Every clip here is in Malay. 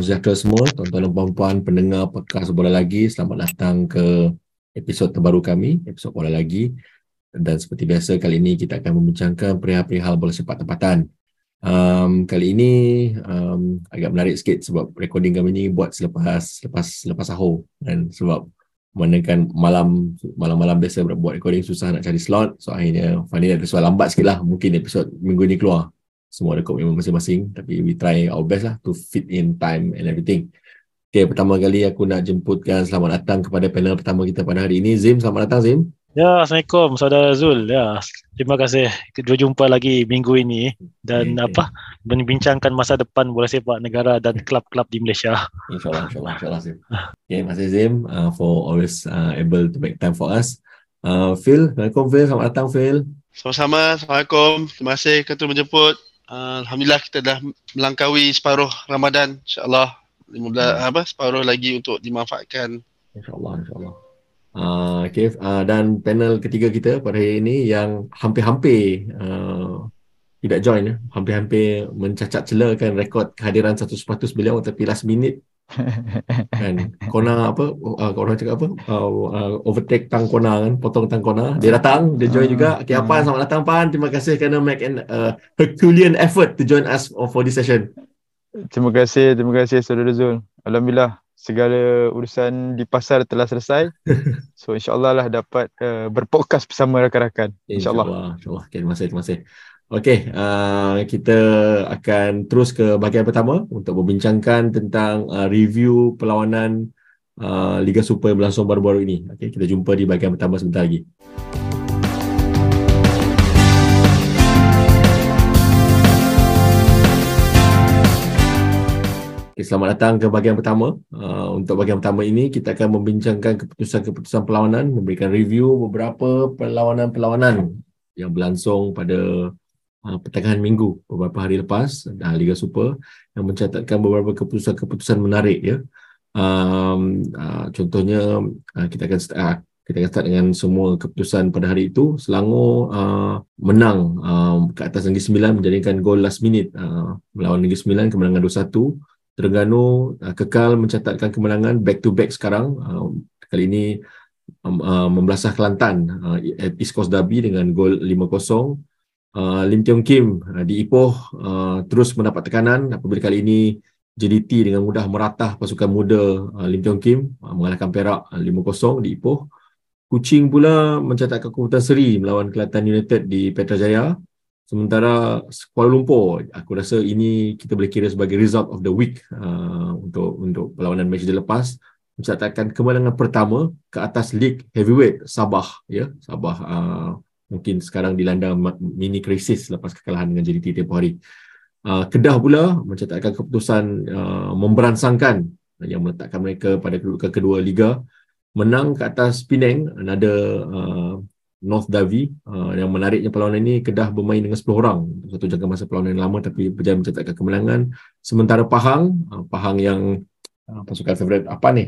salam sejahtera semua tuan-tuan dan puan-puan pendengar podcast Bola Lagi. Selamat datang ke episod terbaru kami, episod Bola Lagi. Dan seperti biasa kali ini kita akan membincangkan perihal-perihal bola sepak tempatan. Um, kali ini um, agak menarik sikit sebab recording kami ni buat selepas selepas selepas sahur dan sebab mana kan malam malam-malam biasa buat recording susah nak cari slot so akhirnya finally ada soal lambat sikit lah mungkin episod minggu ni keluar semua ada komitmen masing-masing tapi we try our best lah to fit in time and everything Okay, pertama kali aku nak jemputkan selamat datang kepada panel pertama kita pada hari ini. Zim, selamat datang Zim. Ya, Assalamualaikum Saudara Zul. Ya, terima kasih. Kita jumpa lagi minggu ini dan okay, apa? Okay. Membincangkan masa depan bola sepak negara dan klub-klub di Malaysia. InsyaAllah, insyaAllah, insyaAllah Zim. Okay, terima kasih Zim uh, for always uh, able to make time for us. Uh, Phil, Assalamualaikum Phil. Selamat datang Phil. Sama-sama. Assalamualaikum. Terima kasih ketua menjemput. Uh, Alhamdulillah kita dah melangkaui separuh Ramadan insyaAllah. 15 hmm. apa separuh lagi untuk dimanfaatkan. Insyaallah insyaallah. Uh, okay uh, dan panel ketiga kita pada hari ini yang hampir-hampir uh, tidak join ya hampir-hampir mencacat celakan rekod kehadiran satu sepatus beliau tapi last minute kan kona apa uh, kona cakap apa? Uh, uh, overtake tang kona kan potong tang kona. Dia datang dia join uh, juga. Okey uh. apa selamat datang pan. Terima kasih kerana make an uh, herculean effort to join us for this session. Terima kasih terima kasih saudara Zul. Alhamdulillah segala urusan di pasar telah selesai. So insyaallah lah dapat uh, berpodcast bersama rakan-rakan. Insyaallah insyaallah okay, terima kasih terima kasih Okey, uh, kita akan terus ke bahagian pertama untuk membincangkan tentang uh, review perlawanan uh, Liga Super yang berlangsung baru-baru ini. Okey, kita jumpa di bahagian pertama sebentar lagi. Okay, selamat datang ke bahagian pertama. Uh, untuk bahagian pertama ini, kita akan membincangkan keputusan-keputusan perlawanan, memberikan review beberapa perlawanan-perlawanan yang berlangsung pada pertengahan minggu beberapa hari lepas uh, Liga Super yang mencatatkan beberapa keputusan-keputusan menarik ya. Um, uh, contohnya uh, kita akan start, uh, kita akan start dengan semua keputusan pada hari itu. Selangor uh, menang uh, ke atas Negeri Sembilan menjadikan gol last minute uh, melawan Negeri Sembilan kemenangan 2-1 Terengganu uh, kekal mencatatkan kemenangan back to back sekarang. Uh, kali ini um, uh, membelasah Kelantan uh, at East Coast Derby dengan gol 5-0 uh, Lim Tiong Kim uh, di Ipoh uh, terus mendapat tekanan apabila kali ini JDT dengan mudah meratah pasukan muda uh, Lim Tiong Kim uh, mengalahkan Perak uh, 5-0 di Ipoh. Kuching pula mencatatkan keputusan seri melawan Kelantan United di Petrajaya. Sementara Kuala Lumpur, aku rasa ini kita boleh kira sebagai result of the week uh, untuk untuk perlawanan match dia lepas mencatatkan kemenangan pertama ke atas League Heavyweight Sabah ya Sabah uh, mungkin sekarang dilanda mini krisis lepas kekalahan dengan JDT tempoh hari. Uh, Kedah pula mencatatkan keputusan uh, memberansangkan yang meletakkan mereka pada ke kedua liga. Menang ke atas Penang another uh, North Davi uh, yang menariknya perlawanan ini Kedah bermain dengan 10 orang. Satu jangka masa perlawanan lama tapi berjaya mencatatkan kemenangan. Sementara Pahang uh, Pahang yang uh, pasukan favourite apa ni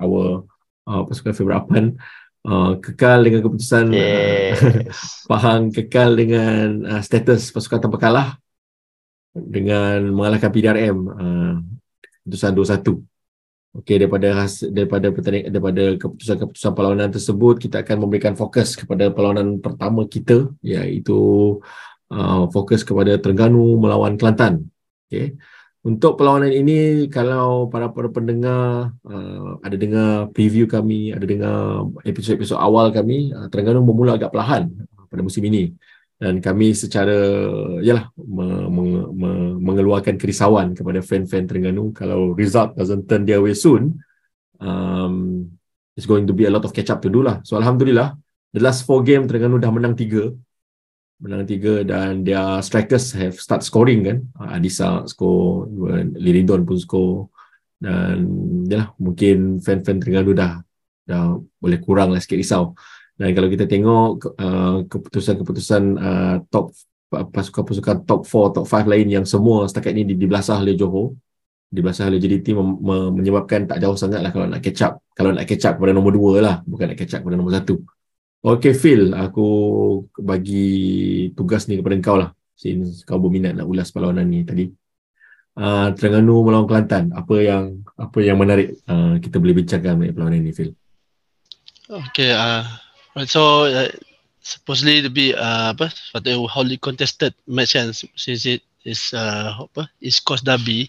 our uh, pasukan favourite Apan Uh, kekal dengan keputusan uh, yes. uh, Pahang kekal dengan uh, status pasukan tanpa kalah dengan mengalahkan PDRM uh, keputusan 2-1. Okey daripada has, daripada daripada keputusan-keputusan perlawanan tersebut kita akan memberikan fokus kepada perlawanan pertama kita iaitu uh, fokus kepada Terengganu melawan Kelantan. Okey. Untuk perlawanan ini, kalau para para pendengar uh, ada dengar preview kami, ada dengar episod-episod awal kami, uh, Terengganu bermula agak perlahan pada musim ini. Dan kami secara, yalah, me, me, me, mengeluarkan kerisauan kepada fan-fan Terengganu kalau result doesn't turn their way soon, um, it's going to be a lot of catch up to do lah. So, Alhamdulillah, the last four game Terengganu dah menang tiga menang tiga dan dia strikers have start scoring kan. Ah, Adisa score Liridon pun score. Dan yalah mungkin fan-fan Terengganu dah dah boleh kurang lah sikit risau. Dan kalau kita tengok uh, keputusan-keputusan uh, top pasukan-pasukan top 4, top 5 lain yang semua setakat ini dibelasah oleh Johor. Dibelasah oleh JDT mem- menyebabkan tak jauh sangat lah kalau nak catch up. Kalau nak catch up kepada nombor 2 lah bukan nak catch up kepada nombor 1 Okay Phil, aku bagi tugas ni kepada kau lah since kau berminat nak ulas perlawanan ni tadi. uh, Terengganu melawan Kelantan. Apa yang apa yang menarik uh, kita boleh bincangkan mengenai perlawanan ini, Phil? Okay, uh, so uh, supposedly to be uh, apa sepatutnya wholly contested match kan since it is uh, apa East Coast Derby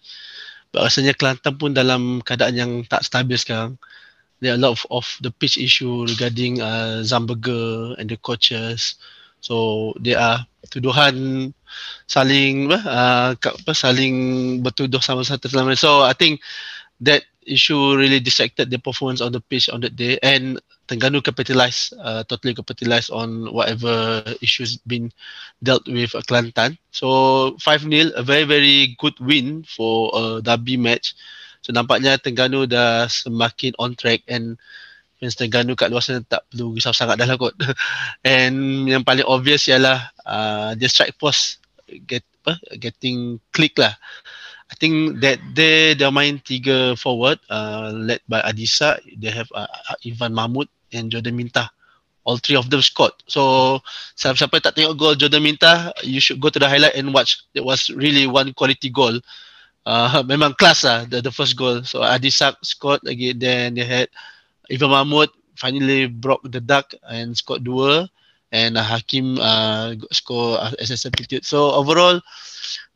rasanya Kelantan pun dalam keadaan yang tak stabil sekarang there are a lot of, of the pitch issue regarding uh, Zamberger and the coaches so there are tuduhan saling uh, apa saling bertuduh sama satu sama lain so I think that issue really distracted the performance on the pitch on that day and Terengganu capitalize uh, totally capitalize on whatever issues been dealt with uh, Kelantan. So 5-0 a very very good win for a derby match. So nampaknya Terengganu dah semakin on track and fans Terengganu kat luar sana tak perlu risau sangat dah lah kot. and yang paling obvious ialah uh, the strike post get apa getting click lah. I think that they they main tiga forward uh, led by Adisa. They have uh, Ivan Mahmud and Jordan Minta. All three of them scored. So siapa-siapa tak tengok goal Jordan Minta, you should go to the highlight and watch. It was really one quality goal. Uh, memang class lah the, the first goal. So Adisak scored lagi. Then they had Ivan Mahmud finally broke the duck and scored dua. And uh, Hakim uh, score as a substitute. So overall,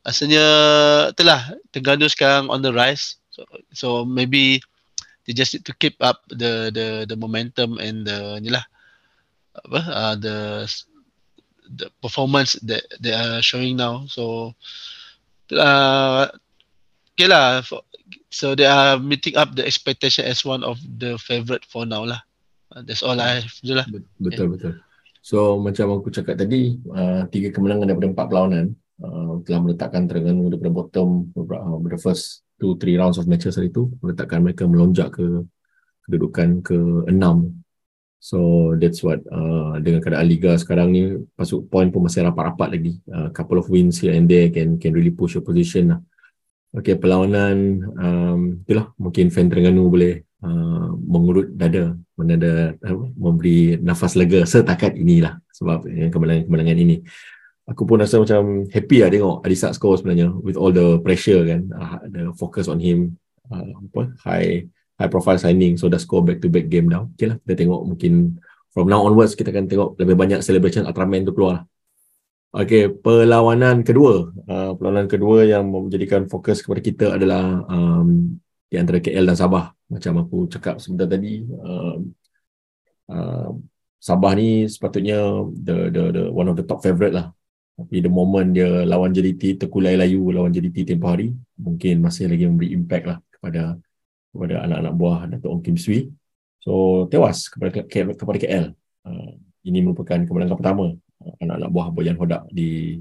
rasanya itulah Terengganu sekarang on the rise. So, so maybe they just need to keep up the the the momentum and the ni lah apa uh, the the performance that they are showing now so uh, okay lah for, so they are meeting up the expectation as one of the favorite for now lah. Uh, that's all I have lah. Betul yeah. betul. So macam aku cakap tadi uh, tiga kemenangan daripada empat perlawanan. Uh, telah meletakkan Terengganu daripada bottom uh, the first two three rounds of matches hari itu meletakkan mereka melonjak ke kedudukan ke enam. So that's what uh, dengan keadaan liga sekarang ni pasuk point pun masih rapat-rapat lagi. Uh, couple of wins here and there can can really push your position lah Okay, perlawanan um, itulah. Mungkin fan Terengganu boleh uh, mengurut dada menada uh, memberi nafas lega setakat inilah sebab eh, kemenangan-kemenangan ini. Aku pun rasa macam happy lah tengok Adisa score sebenarnya with all the pressure kan. Uh, the focus on him uh, apa high high profile signing so dah score back to back game now okay lah kita tengok mungkin from now onwards kita akan tengok lebih banyak celebration Ultraman tu keluar lah Okay, perlawanan kedua. Uh, perlawanan kedua yang menjadikan fokus kepada kita adalah um, di antara KL dan Sabah. Macam aku cakap sebentar tadi, um, uh, Sabah ni sepatutnya the the the one of the top favourite lah tapi the moment dia lawan JDT terkulai layu lawan JDT tempoh hari mungkin masih lagi memberi impact lah kepada kepada anak-anak buah Dato' Ong Kim Sui so tewas kepada kepada KL uh, ini merupakan kemenangan pertama anak-anak buah Boyan Hodak di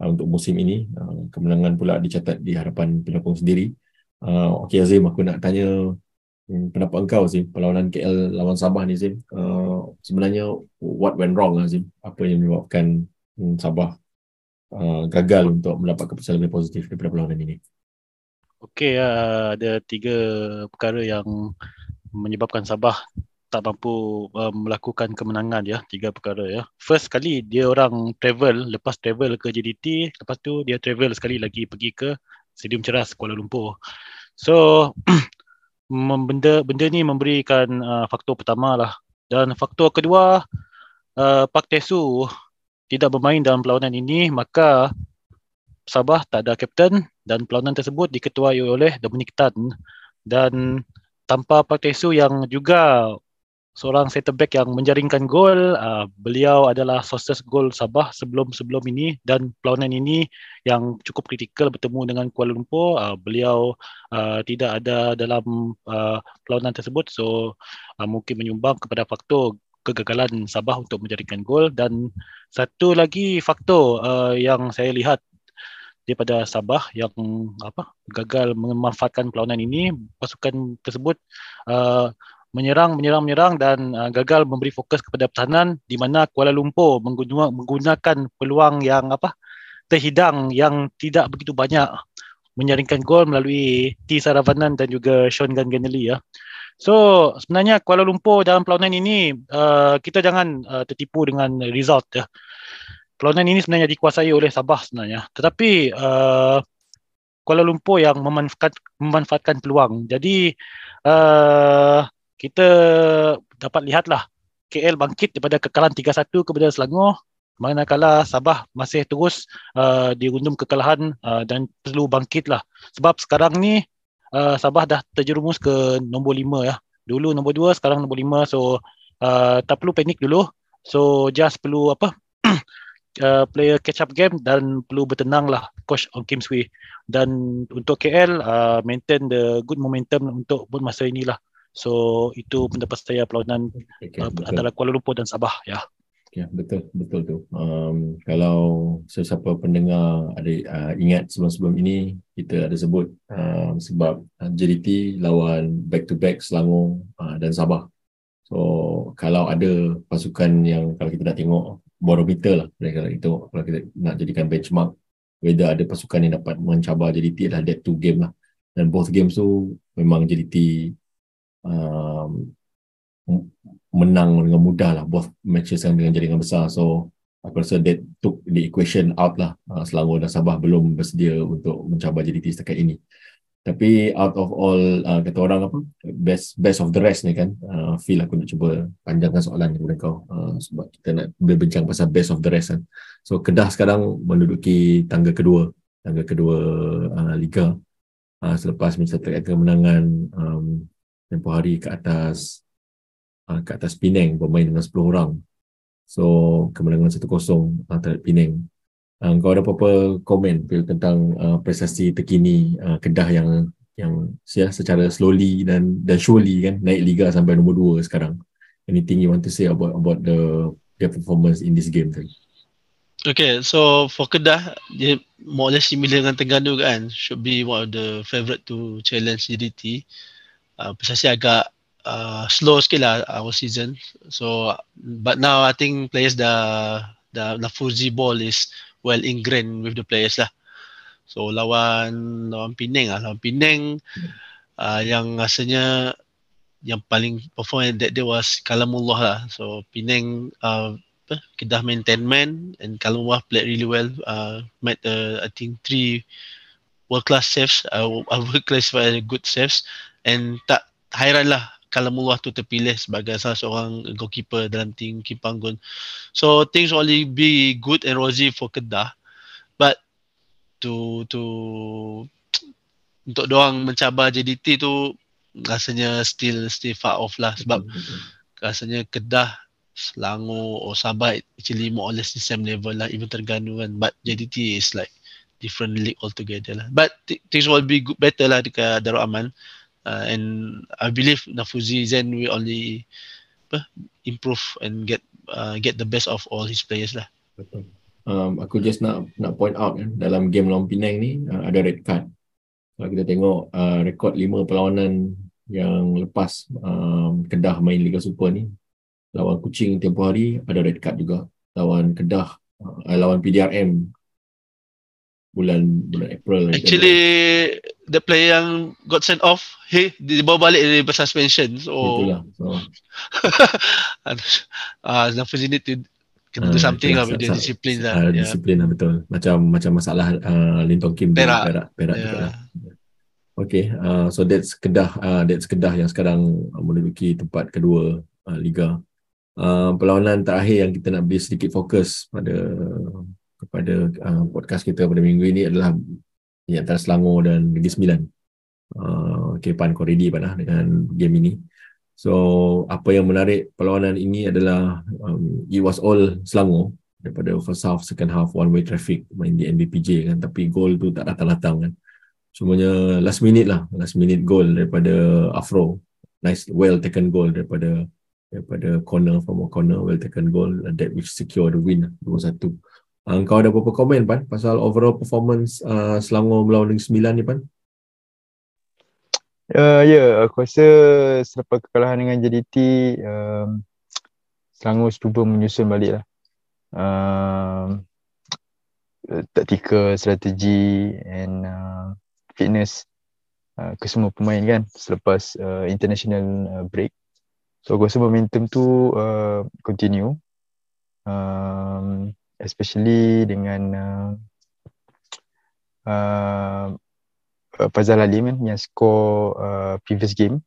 uh, untuk musim ini. Uh, kemenangan pula dicatat di hadapan penyokong sendiri. Uh, Okey Azim aku nak tanya hmm, pendapat engkau Azim perlawanan KL lawan Sabah ni Azim. Uh, sebenarnya what went wrong Azim? Apa yang menyebabkan hmm, Sabah Uh, gagal untuk mendapat keputusan lebih positif daripada perlawanan ini? Okey, uh, ada tiga perkara yang menyebabkan Sabah tak mampu uh, melakukan kemenangan ya, tiga perkara ya. First kali dia orang travel, lepas travel ke JDT, lepas tu dia travel sekali lagi pergi ke Stadium Ceras Kuala Lumpur. So benda benda ni memberikan uh, faktor pertama lah dan faktor kedua uh, Pak Tesu tidak bermain dalam perlawanan ini maka Sabah tak ada kapten dan perlawanan tersebut diketuai oleh Dominic Tan dan tanpa Pak Tesu yang juga seorang center back yang menjaringkan gol. Uh, beliau adalah sources gol Sabah sebelum-sebelum ini dan perlawanan ini yang cukup kritikal bertemu dengan Kuala Lumpur. Uh, beliau uh, tidak ada dalam uh, perlawanan tersebut. So uh, mungkin menyumbang kepada faktor kegagalan Sabah untuk menjadikan gol. Dan satu lagi faktor uh, yang saya lihat daripada Sabah yang apa gagal memanfaatkan perlawanan ini pasukan tersebut uh, menyerang menyerang menyerang dan uh, gagal memberi fokus kepada pertahanan di mana Kuala Lumpur menggunakan peluang yang apa terhidang yang tidak begitu banyak menyaringkan gol melalui T Saravanan dan juga Sean Ganganelli ya. So sebenarnya Kuala Lumpur dalam perlawanan ini uh, kita jangan uh, tertipu dengan result ya. Perlawanan ini sebenarnya dikuasai oleh Sabah sebenarnya. Tetapi uh, Kuala Lumpur yang memanfaatkan memanfaatkan peluang. Jadi uh, kita dapat lihatlah KL bangkit daripada kekalahan 3-1 kepada Selangor. Manakala Sabah masih terus uh, dirundum kekalahan uh, dan perlu bangkitlah. Sebab sekarang ni uh, Sabah dah terjerumus ke nombor 5 ya. Dulu nombor 2 sekarang nombor 5 so uh, tak perlu panik dulu. So just perlu apa? Uh, player catch up game dan perlu bertenang lah coach on Kim Swee dan untuk KL uh, maintain the good momentum untuk buat masa inilah so itu pendapat saya perlawanan okay, uh, antara Kuala Lumpur dan Sabah ya Ya betul betul tu. Um, kalau sesiapa pendengar ada uh, ingat sebelum-sebelum ini kita ada sebut uh, sebab uh, JDT lawan back to back Selangor uh, dan Sabah. So kalau ada pasukan yang kalau kita nak tengok barometer lah kalau itu kalau kita nak jadikan benchmark whether ada pasukan yang dapat mencabar JDT adalah that two game lah. Dan both games tu memang JDT um, menang dengan mudah lah. Both matches yang dengan jaringan besar. So aku rasa that took the equation out lah. Uh, Selangor dan Sabah belum bersedia untuk mencabar JDT setakat ini. Tapi out of all uh, kata orang apa best best of the rest ni kan uh, feel aku nak cuba panjangkan soalan ni kepada kau. Uh, sebab kita nak berbincang pasal best of the rest kan. So Kedah sekarang menduduki tangga kedua tangga kedua uh, Liga. Uh, selepas mencatatkan kemenangan um, tempoh hari ke atas uh, kat atas Penang bermain dengan 10 orang. So kemenangan 1-0 uh, terhadap Penang. Uh, kau ada apa-apa komen tentang uh, prestasi terkini uh, Kedah yang yang ya, secara slowly dan dan surely kan naik liga sampai nombor 2 sekarang. Anything you want to say about about the their performance in this game tadi? Okay, so for Kedah, dia more or less similar dengan Terengganu kan. Should be one of the favourite to challenge. Uh, prestasi agak uh, slow sikit lah our season. So but now I think players the the Fuji ball is well ingrained with the players lah. So lawan lawan Penang lah, lawan Penang uh, yang rasanya yang paling perform that day was Kalamullah lah. So Penang uh, Kedah main 10 man and Kalamullah played really well. Uh, made uh, I think three world class saves. I, I would classify good saves and tak hairan lah Kalamullah tu terpilih sebagai salah seorang goalkeeper dalam tim Kipanggun. So things only be good and rosy for Kedah. But to to untuk doang mencabar JDT tu rasanya still still far off lah sebab rasanya Kedah Selangor or Sabah actually more or less the same level lah even Terengganu kan but JDT is like different league altogether lah but th- things will be good, better lah dekat Darul Aman uh, and I believe Nafuzi Zen will only apa, improve and get uh, get the best of all his players lah. Um, aku just nak nak point out kan, dalam game lawan Penang ni uh, ada red card. Kalau kita tengok uh, rekod lima perlawanan yang lepas um, Kedah main Liga Super ni lawan Kuching tempoh hari ada red card juga. Lawan Kedah uh, lawan PDRM bulan bulan April actually the player yang got sent off he dibawa balik dari suspension so itulah so ah uh, need to kena do ah, something lah with the discipline lah uh, disiplin lah betul macam macam masalah uh, Lintong Kim perak perak, perak yeah. lah. Okay, uh, so that's Kedah, uh, that's Kedah yang sekarang menduduki tempat kedua uh, Liga. Uh, perlawanan terakhir yang kita nak beri sedikit fokus pada kepada uh, podcast kita pada minggu ini adalah di antara Selangor dan Negeri Sembilan. Uh, okay, Pan kau ready Pan lah dengan game ini. So, apa yang menarik perlawanan ini adalah um, it was all Selangor daripada first half, second half, one way traffic main di NBPJ kan. Tapi gol tu tak datang-datang kan. Semuanya last minute lah. Last minute goal daripada Afro. Nice, well taken goal daripada daripada corner from a corner well taken goal that which secure the win 2-1 Uh, kau ada apa-apa komen Pan? Pasal overall performance uh, Selangor melawan Negeri Sembilan ni Pan? Uh, ya, yeah, aku rasa selepas kekalahan dengan JDT um, Selangor cuba menyusun balik lah. Um, taktikal, strategi and uh, fitness uh, ke semua pemain kan selepas uh, international uh, break. So aku rasa momentum tu uh, continue. Um, especially dengan uh, uh, Fazal Halim kan yang skor uh, previous game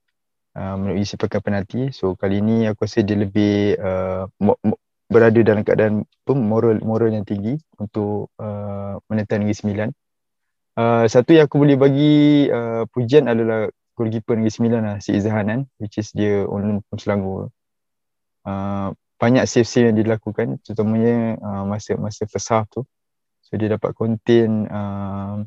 uh, melalui sepakan penalti. So kali ni aku rasa dia lebih uh, mo- mo- berada dalam keadaan pun moral moral yang tinggi untuk uh, menentang Negeri Sembilan. Uh, satu yang aku boleh bagi uh, pujian adalah goalkeeper Negeri Sembilan lah, si Izzahan kan, which is dia on loan Selangor. Uh, banyak save-save yang dilakukan, terutamanya uh, masa masa first half tu. So dia dapat contain uh,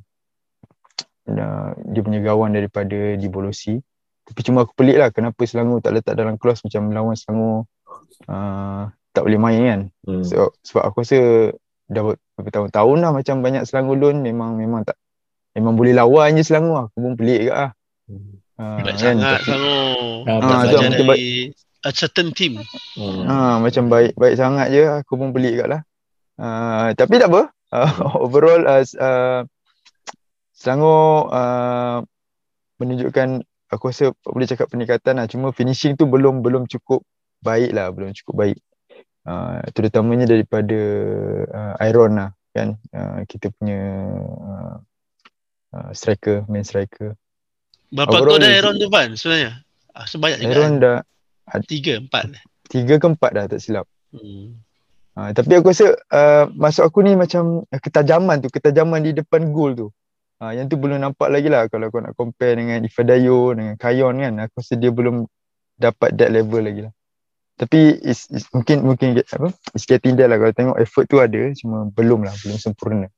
dia punya gawang daripada dibolosi. Tapi cuma aku pelik lah kenapa Selangor tak letak dalam kelas macam melawan Selangor uh, tak boleh main kan. Hmm. So, sebab aku rasa dah bertahun-tahun lah macam banyak Selangor loan memang memang tak memang boleh lawan je Selangor aku pun pelik juga lah. Hmm. Uh, kan? sangat Selangor. Ha, uh, tu, macam baik, a certain team. Hmm. Uh, macam baik baik sangat je aku pun pelik juga lah. Uh, tapi tak apa. Uh, overall as uh, Selangor uh, menunjukkan aku rasa boleh cakap peningkatan lah cuma finishing tu belum belum cukup baik lah belum cukup baik uh, terutamanya daripada uh, Iron lah kan uh, kita punya uh, uh, striker main striker berapa tu dah Iron tu Van sebenarnya ah, sebanyak juga Iron kan? dah tiga empat tiga ke empat dah tak silap hmm. Uh, tapi aku rasa uh, masuk aku ni macam ketajaman tu, ketajaman di depan gol tu. Ha, yang tu belum nampak lagi lah kalau kau nak compare dengan Ifadayo, dengan Kayon kan. Aku rasa dia belum dapat that level lagi lah. Tapi is, is, mungkin mungkin apa? It's getting there lah kalau tengok effort tu ada cuma belum lah, belum sempurna.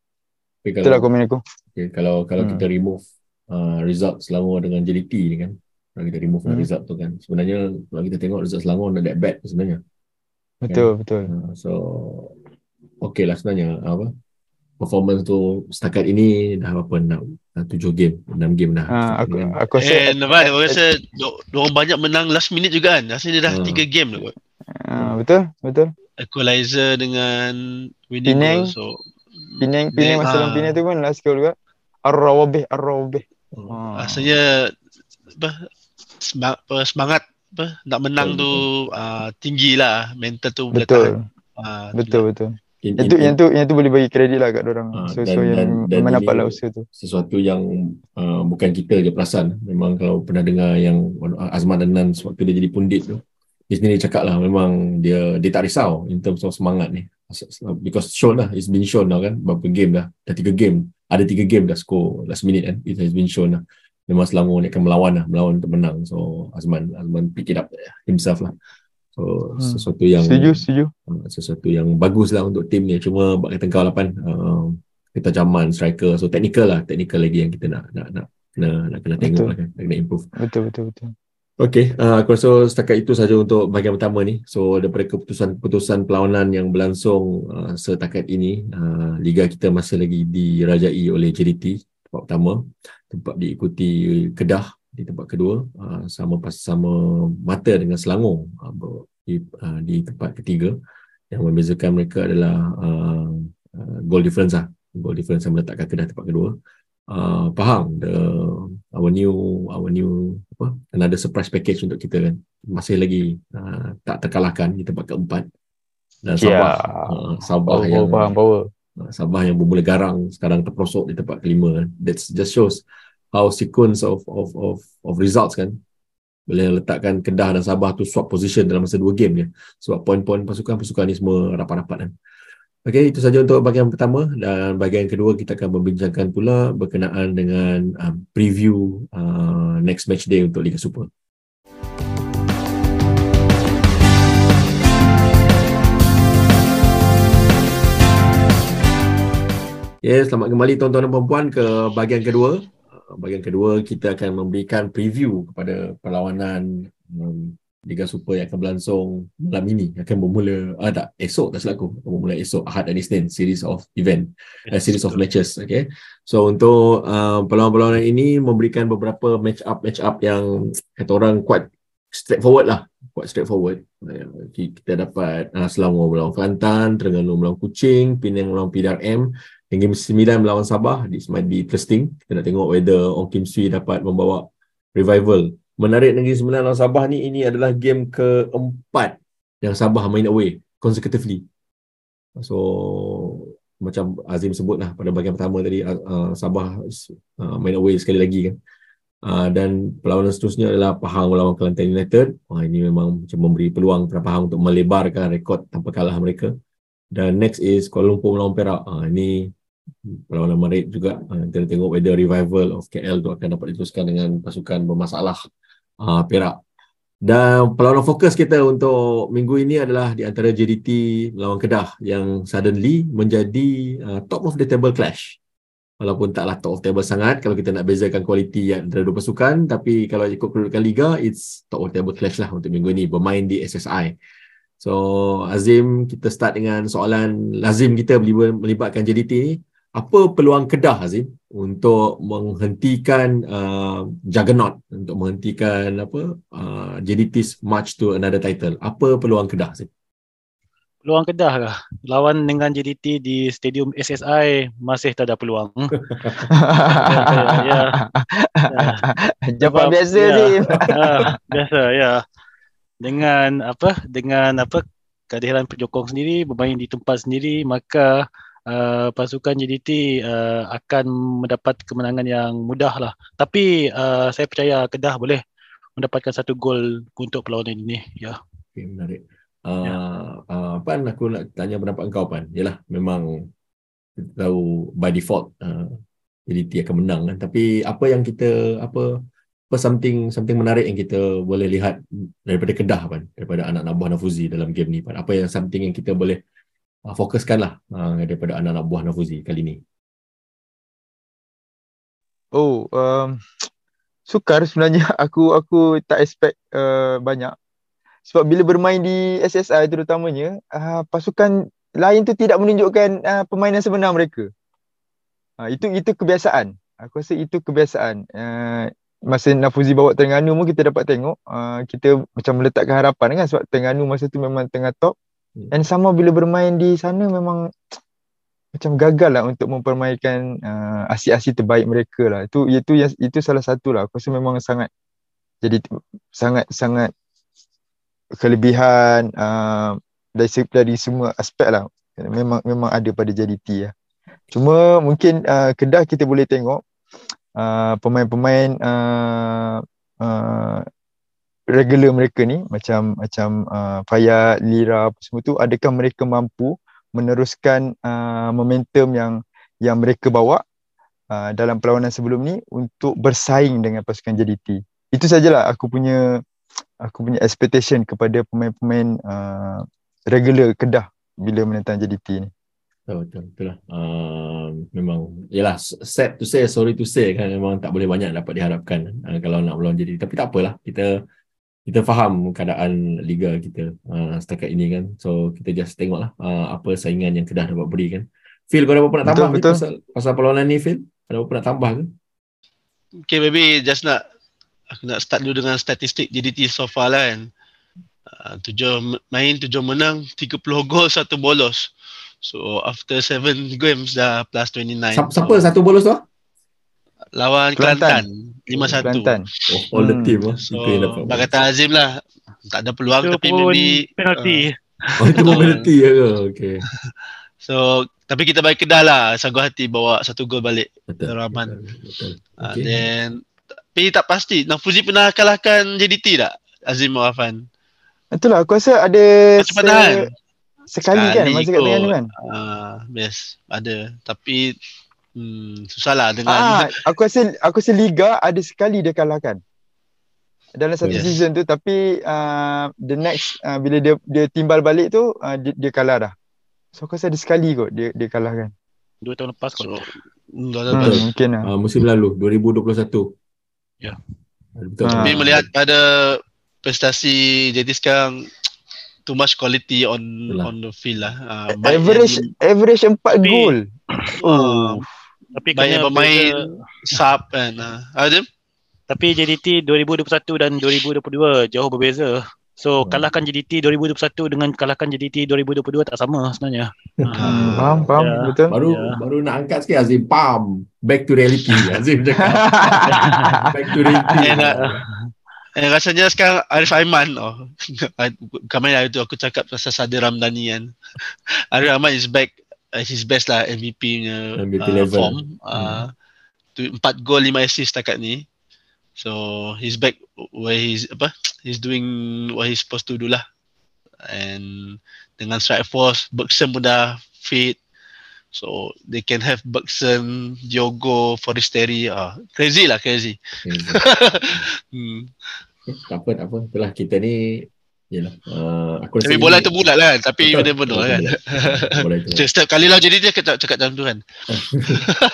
Okay, Itulah komen aku. Okay, kalau kalau hmm. kita remove uh, result Selangor dengan JDT ni kan. Kalau kita remove hmm. result tu kan. Sebenarnya kalau kita tengok result Selangor not that bad sebenarnya. Betul, kan? betul. Uh, so okay lah sebenarnya apa performance tu setakat ini dah apa nak tujuh game, enam game dah. Ha, aku game. aku rasa eh, nampak aku rasa orang banyak menang last minute juga kan. Rasa dia dah ha. tiga game dah kot. Ha, betul, betul. Equalizer dengan winning Penang, goal so Penang, Penang masa dalam ha. Penang tu pun last goal juga. Ar-Rawabih, Ar-Rawabih. Ha. Rasanya semangat, apa, semangat apa, nak menang betul, tu betul. Uh, tinggi lah mental tu betul. Uh, betul, betul in, yang tu in, yang tu yang tu boleh bagi kredit lah kat orang. Uh, so dan, so yang dan, memang dapat lah usaha tu. Sesuatu yang uh, bukan kita je perasan. Memang kalau pernah dengar yang Azman dan Nan waktu dia jadi pundit tu. Dia sendiri cakap lah memang dia dia tak risau in terms of semangat ni. Because shown lah, it's been shown lah kan. Berapa game dah, dah tiga game. Ada tiga game dah score last minute kan. It has been shown lah. Memang Selangor ni akan melawan lah, melawan untuk menang. So Azman, Azman pick it up himself lah. So hmm. sesuatu yang setuju, setuju. Uh, sesuatu yang bagus lah untuk tim ni. Cuma bak kata kau lapan uh, kita zaman striker. So technical lah, technical lagi yang kita nak nak nak kena nak kena tengok lah kan, nak improve. Betul betul betul. Okay, uh, aku rasa setakat itu saja untuk bahagian pertama ni. So daripada keputusan-keputusan perlawanan yang berlangsung uh, setakat ini, uh, liga kita masih lagi dirajai oleh JDT tempat pertama, tempat diikuti Kedah di tempat kedua uh, sama pas sama mata dengan Selangor uh, di uh, di tempat ketiga. Yang membezakan mereka adalah uh, uh, goal difference lah. Goal difference yang meletakkan Kedah tempat kedua. Uh, Pahang the our new our new apa another surprise package untuk kita kan. Masih lagi uh, tak terkalahkan di tempat keempat. Dan Sabah. Yeah. uh, Sabah power, yang power, power. Uh, Sabah yang bermula garang sekarang terperosok di tempat kelima. That just shows how sequence of of of of results kan? Boleh letakkan Kedah dan Sabah tu swap position dalam masa dua game je. Sebab poin-poin pasukan-pasukan ni semua rapat-rapat kan? Okey, itu saja untuk bahagian pertama. Dan bahagian kedua kita akan membincangkan pula berkenaan dengan um, preview uh, next match day untuk Liga Super. Ya, selamat kembali tuan-tuan dan puan ke bahagian kedua. Bahagian kedua kita akan memberikan preview kepada perlawanan um, Liga Super yang akan berlangsung malam ini. Akan bermula ah tak esok tak selaku akan bermula esok Ahad dan Isnin series of event uh, series of matches okay? So untuk uh, perlawanan-perlawanan ini memberikan beberapa match up match up yang kata orang quite straightforward lah. Quite straightforward. Kita dapat uh, Selangor melawan Kelantan Terengganu melawan Kuching Penang melawan PDRM yang game 9 melawan Sabah di might be interesting. Kita nak tengok whether Ong Kim Swee dapat membawa revival. Menarik negeri sembilan lawan Sabah ni ini adalah game keempat yang Sabah main away consecutively. So macam Azim sebut lah pada bahagian pertama tadi uh, Sabah uh, main away sekali lagi kan. Uh, dan perlawanan seterusnya adalah Pahang melawan Kelantan United. Uh, ini memang macam memberi peluang kepada Pahang untuk melebarkan rekod tanpa kalah mereka. Dan next is Kuala Lumpur melawan Perak. Uh, ini perlawanan menarik juga uh, kita tengok whether revival of KL tu akan dapat diteruskan dengan pasukan bermasalah uh, Perak dan perlawanan fokus kita untuk minggu ini adalah di antara JDT melawan Kedah yang suddenly menjadi uh, top of the table clash. Walaupun taklah top of table sangat kalau kita nak bezakan kualiti antara dua pasukan tapi kalau ikut kedudukan liga it's top of table clash lah untuk minggu ini bermain di SSI. So Azim kita start dengan soalan lazim kita melibatkan JDT ni apa peluang Kedah Azim untuk menghentikan uh, Juggernaut untuk menghentikan apa uh, JDT's march to another title? Apa peluang Kedah Azim? Peluang Kedah lah. Lawan dengan JDT di stadium SSI masih tak ada peluang. Ya, ya, ya. jawapan biasa ya, Azim. Ya, biasa ya. Dengan apa dengan apa kehadiran penyokong sendiri bermain di tempat sendiri maka uh, pasukan JDT uh, akan mendapat kemenangan yang mudah lah. Tapi uh, saya percaya Kedah boleh mendapatkan satu gol untuk perlawanan ini. Ya. Okay, menarik. Uh, ya. uh, Pan, aku nak tanya pendapat kau Pan. Yalah, memang kita tahu by default uh, JDT akan menang kan. Tapi apa yang kita apa apa something something menarik yang kita boleh lihat daripada Kedah Pan, daripada anak-anak buah Nafuzi dalam game ni Pan. Apa yang something yang kita boleh uh, fokuskanlah uh, daripada anak-anak buah Nafuzi kali ni. Oh, um, sukar sebenarnya aku aku tak expect uh, banyak. Sebab bila bermain di SSI terutamanya, uh, pasukan lain tu tidak menunjukkan uh, permainan sebenar mereka. Uh, itu itu kebiasaan. Aku rasa itu kebiasaan. Uh, masa Nafuzi bawa Terengganu pun kita dapat tengok uh, kita macam meletakkan harapan kan sebab Terengganu masa tu memang tengah top. Dan sama bila bermain di sana memang macam gagal lah untuk mempermainkan uh, asyik-asyik terbaik mereka lah. Itu itu itu salah satu lah. Aku rasa memang sangat jadi sangat sangat kelebihan uh, dari dari semua aspek lah. Memang memang ada pada JDT lah. Cuma mungkin uh, Kedah kita boleh tengok uh, pemain-pemain uh, uh, regular mereka ni macam macam uh, Fayad, Lira apa semua tu adakah mereka mampu meneruskan uh, momentum yang yang mereka bawa uh, dalam perlawanan sebelum ni untuk bersaing dengan pasukan JDT. Itu sajalah aku punya aku punya expectation kepada pemain-pemain uh, regular Kedah bila menentang JDT ni. Betul, betul, betul lah. Uh, memang, yalah, sad to say, sorry to say kan, memang tak boleh banyak dapat diharapkan uh, kalau nak melawan JDT. Tapi tak apalah, kita kita faham keadaan liga kita uh, setakat ini kan. So kita just tengoklah uh, apa saingan yang Kedah dapat beri kan. Phil kau ada apa nak tambah betul, betul. pasal pasal perlawanan ni Phil? Ada apa nak tambah ke? Okay maybe just nak aku nak start dulu dengan statistik JDT so far lah kan. Uh, tujuh main tujuh menang 30 gol satu bolos. So after seven games dah plus 29 siapa, siapa satu bolos tu lawan Kelantan. lima satu. Kelantan. Oh, all the team lah. So, dah kata Azim lah. Tak ada peluang tapi maybe. penalti. Uh, oh, itu pun penalti ya ke? Okay. So, tapi kita balik Kedah lah. Sanggup hati bawa satu gol balik. Betul. Rahman. Betul. Uh, okay. Then, tapi tak pasti. Nafuzi pernah kalahkan JDT tak? Azim Wafan. Itulah, aku rasa ada se- sekali, sekali kan masa kat tengah kan. Uh, yes, ada. Tapi Hmm, susahlah dengan ah, aku rasa aku rasa liga ada sekali dia kalahkan. Dalam satu yes. season tu tapi uh, the next uh, bila dia dia timbal balik tu uh, dia, dia kalah dah. So aku rasa ada sekali kot dia dia kalahkan. Dua tahun lepas kot. So, hmm, mungkin lah. Uh, musim lalu 2021. Ya. Betul. Tapi melihat pada prestasi jadi sekarang too much quality on Itulah. on the field lah. Uh, average average 4 gol. Oh. Tapi banyak pemain sub kan. Uh. Adam? Tapi JDT 2021 dan 2022 jauh berbeza. So hmm. kalahkan JDT 2021 dengan kalahkan JDT 2022 tak sama sebenarnya. Hmm. Faham, faham, yeah. betul. Baru yeah. baru nak angkat sikit Azim, pam. Back to reality Azim cakap. Back to reality. And, uh, Eh, rasanya sekarang Arif Aiman oh. Kemarin hari tu aku cakap pasal Sadir Ramdhani kan Arif Aiman is back at his best lah MVP punya MVP uh, level. form. Uh, tu empat gol lima assist setakat ni. So he's back where he's apa? He's doing what he's supposed to do lah. And dengan strike force, Bergson pun dah fit. So they can have Bergson, Diogo, Forestieri. Ah, crazy lah, crazy. hmm. tak apa, tak apa. Itulah kita ni Yalah. Uh, aku Tapi bola ini- tu bulat kan. Tapi Betul. benda benar Bola kan. Bola itu. Setiap kali lah jadi dia cakap, cakap macam tu kan.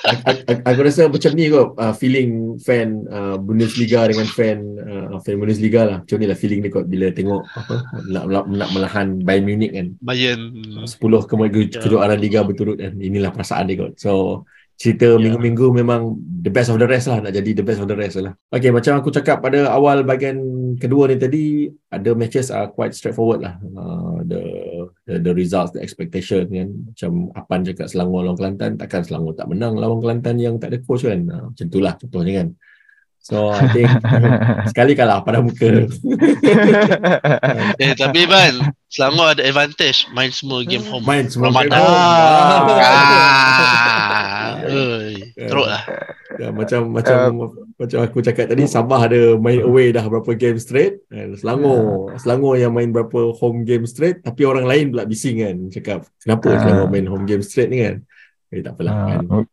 aku, aku- aku rasa macam ni kot uh, feeling fan uh, Bundesliga dengan fan uh, fan Bundesliga lah macam ni lah feeling dia kot bila tengok apa nak, nak, nak melahan Bayern Munich kan Bayern. 10 kemudian Ya. kejuaraan liga berturut kan inilah perasaan dia kot so cerita Ya. minggu-minggu memang the best of the rest lah nak jadi the best of the rest lah. Okay macam aku cakap pada awal bahagian kedua ni tadi ada matches are quite straightforward lah. Uh, the, the the results the expectation kan. Macam Apan cakap Selangor lawan Kelantan takkan Selangor tak menang lawan Kelantan yang tak ada coach kan? Uh, macam itulah contohnya kan so I think sekali kalah pada muka Eh tapi Ban, Selangor ada advantage main semua game home. main semua Ramadan. game home. Ah. Oi, teruk lah. Ya, macam macam macam aku cakap tadi Sabah ada main away dah berapa game straight dan Selangor Selangor yang main berapa home game straight tapi orang lain pula bising kan cakap kenapa Ah. Selangor main home game straight ni kan eh tak apalah Ah, kan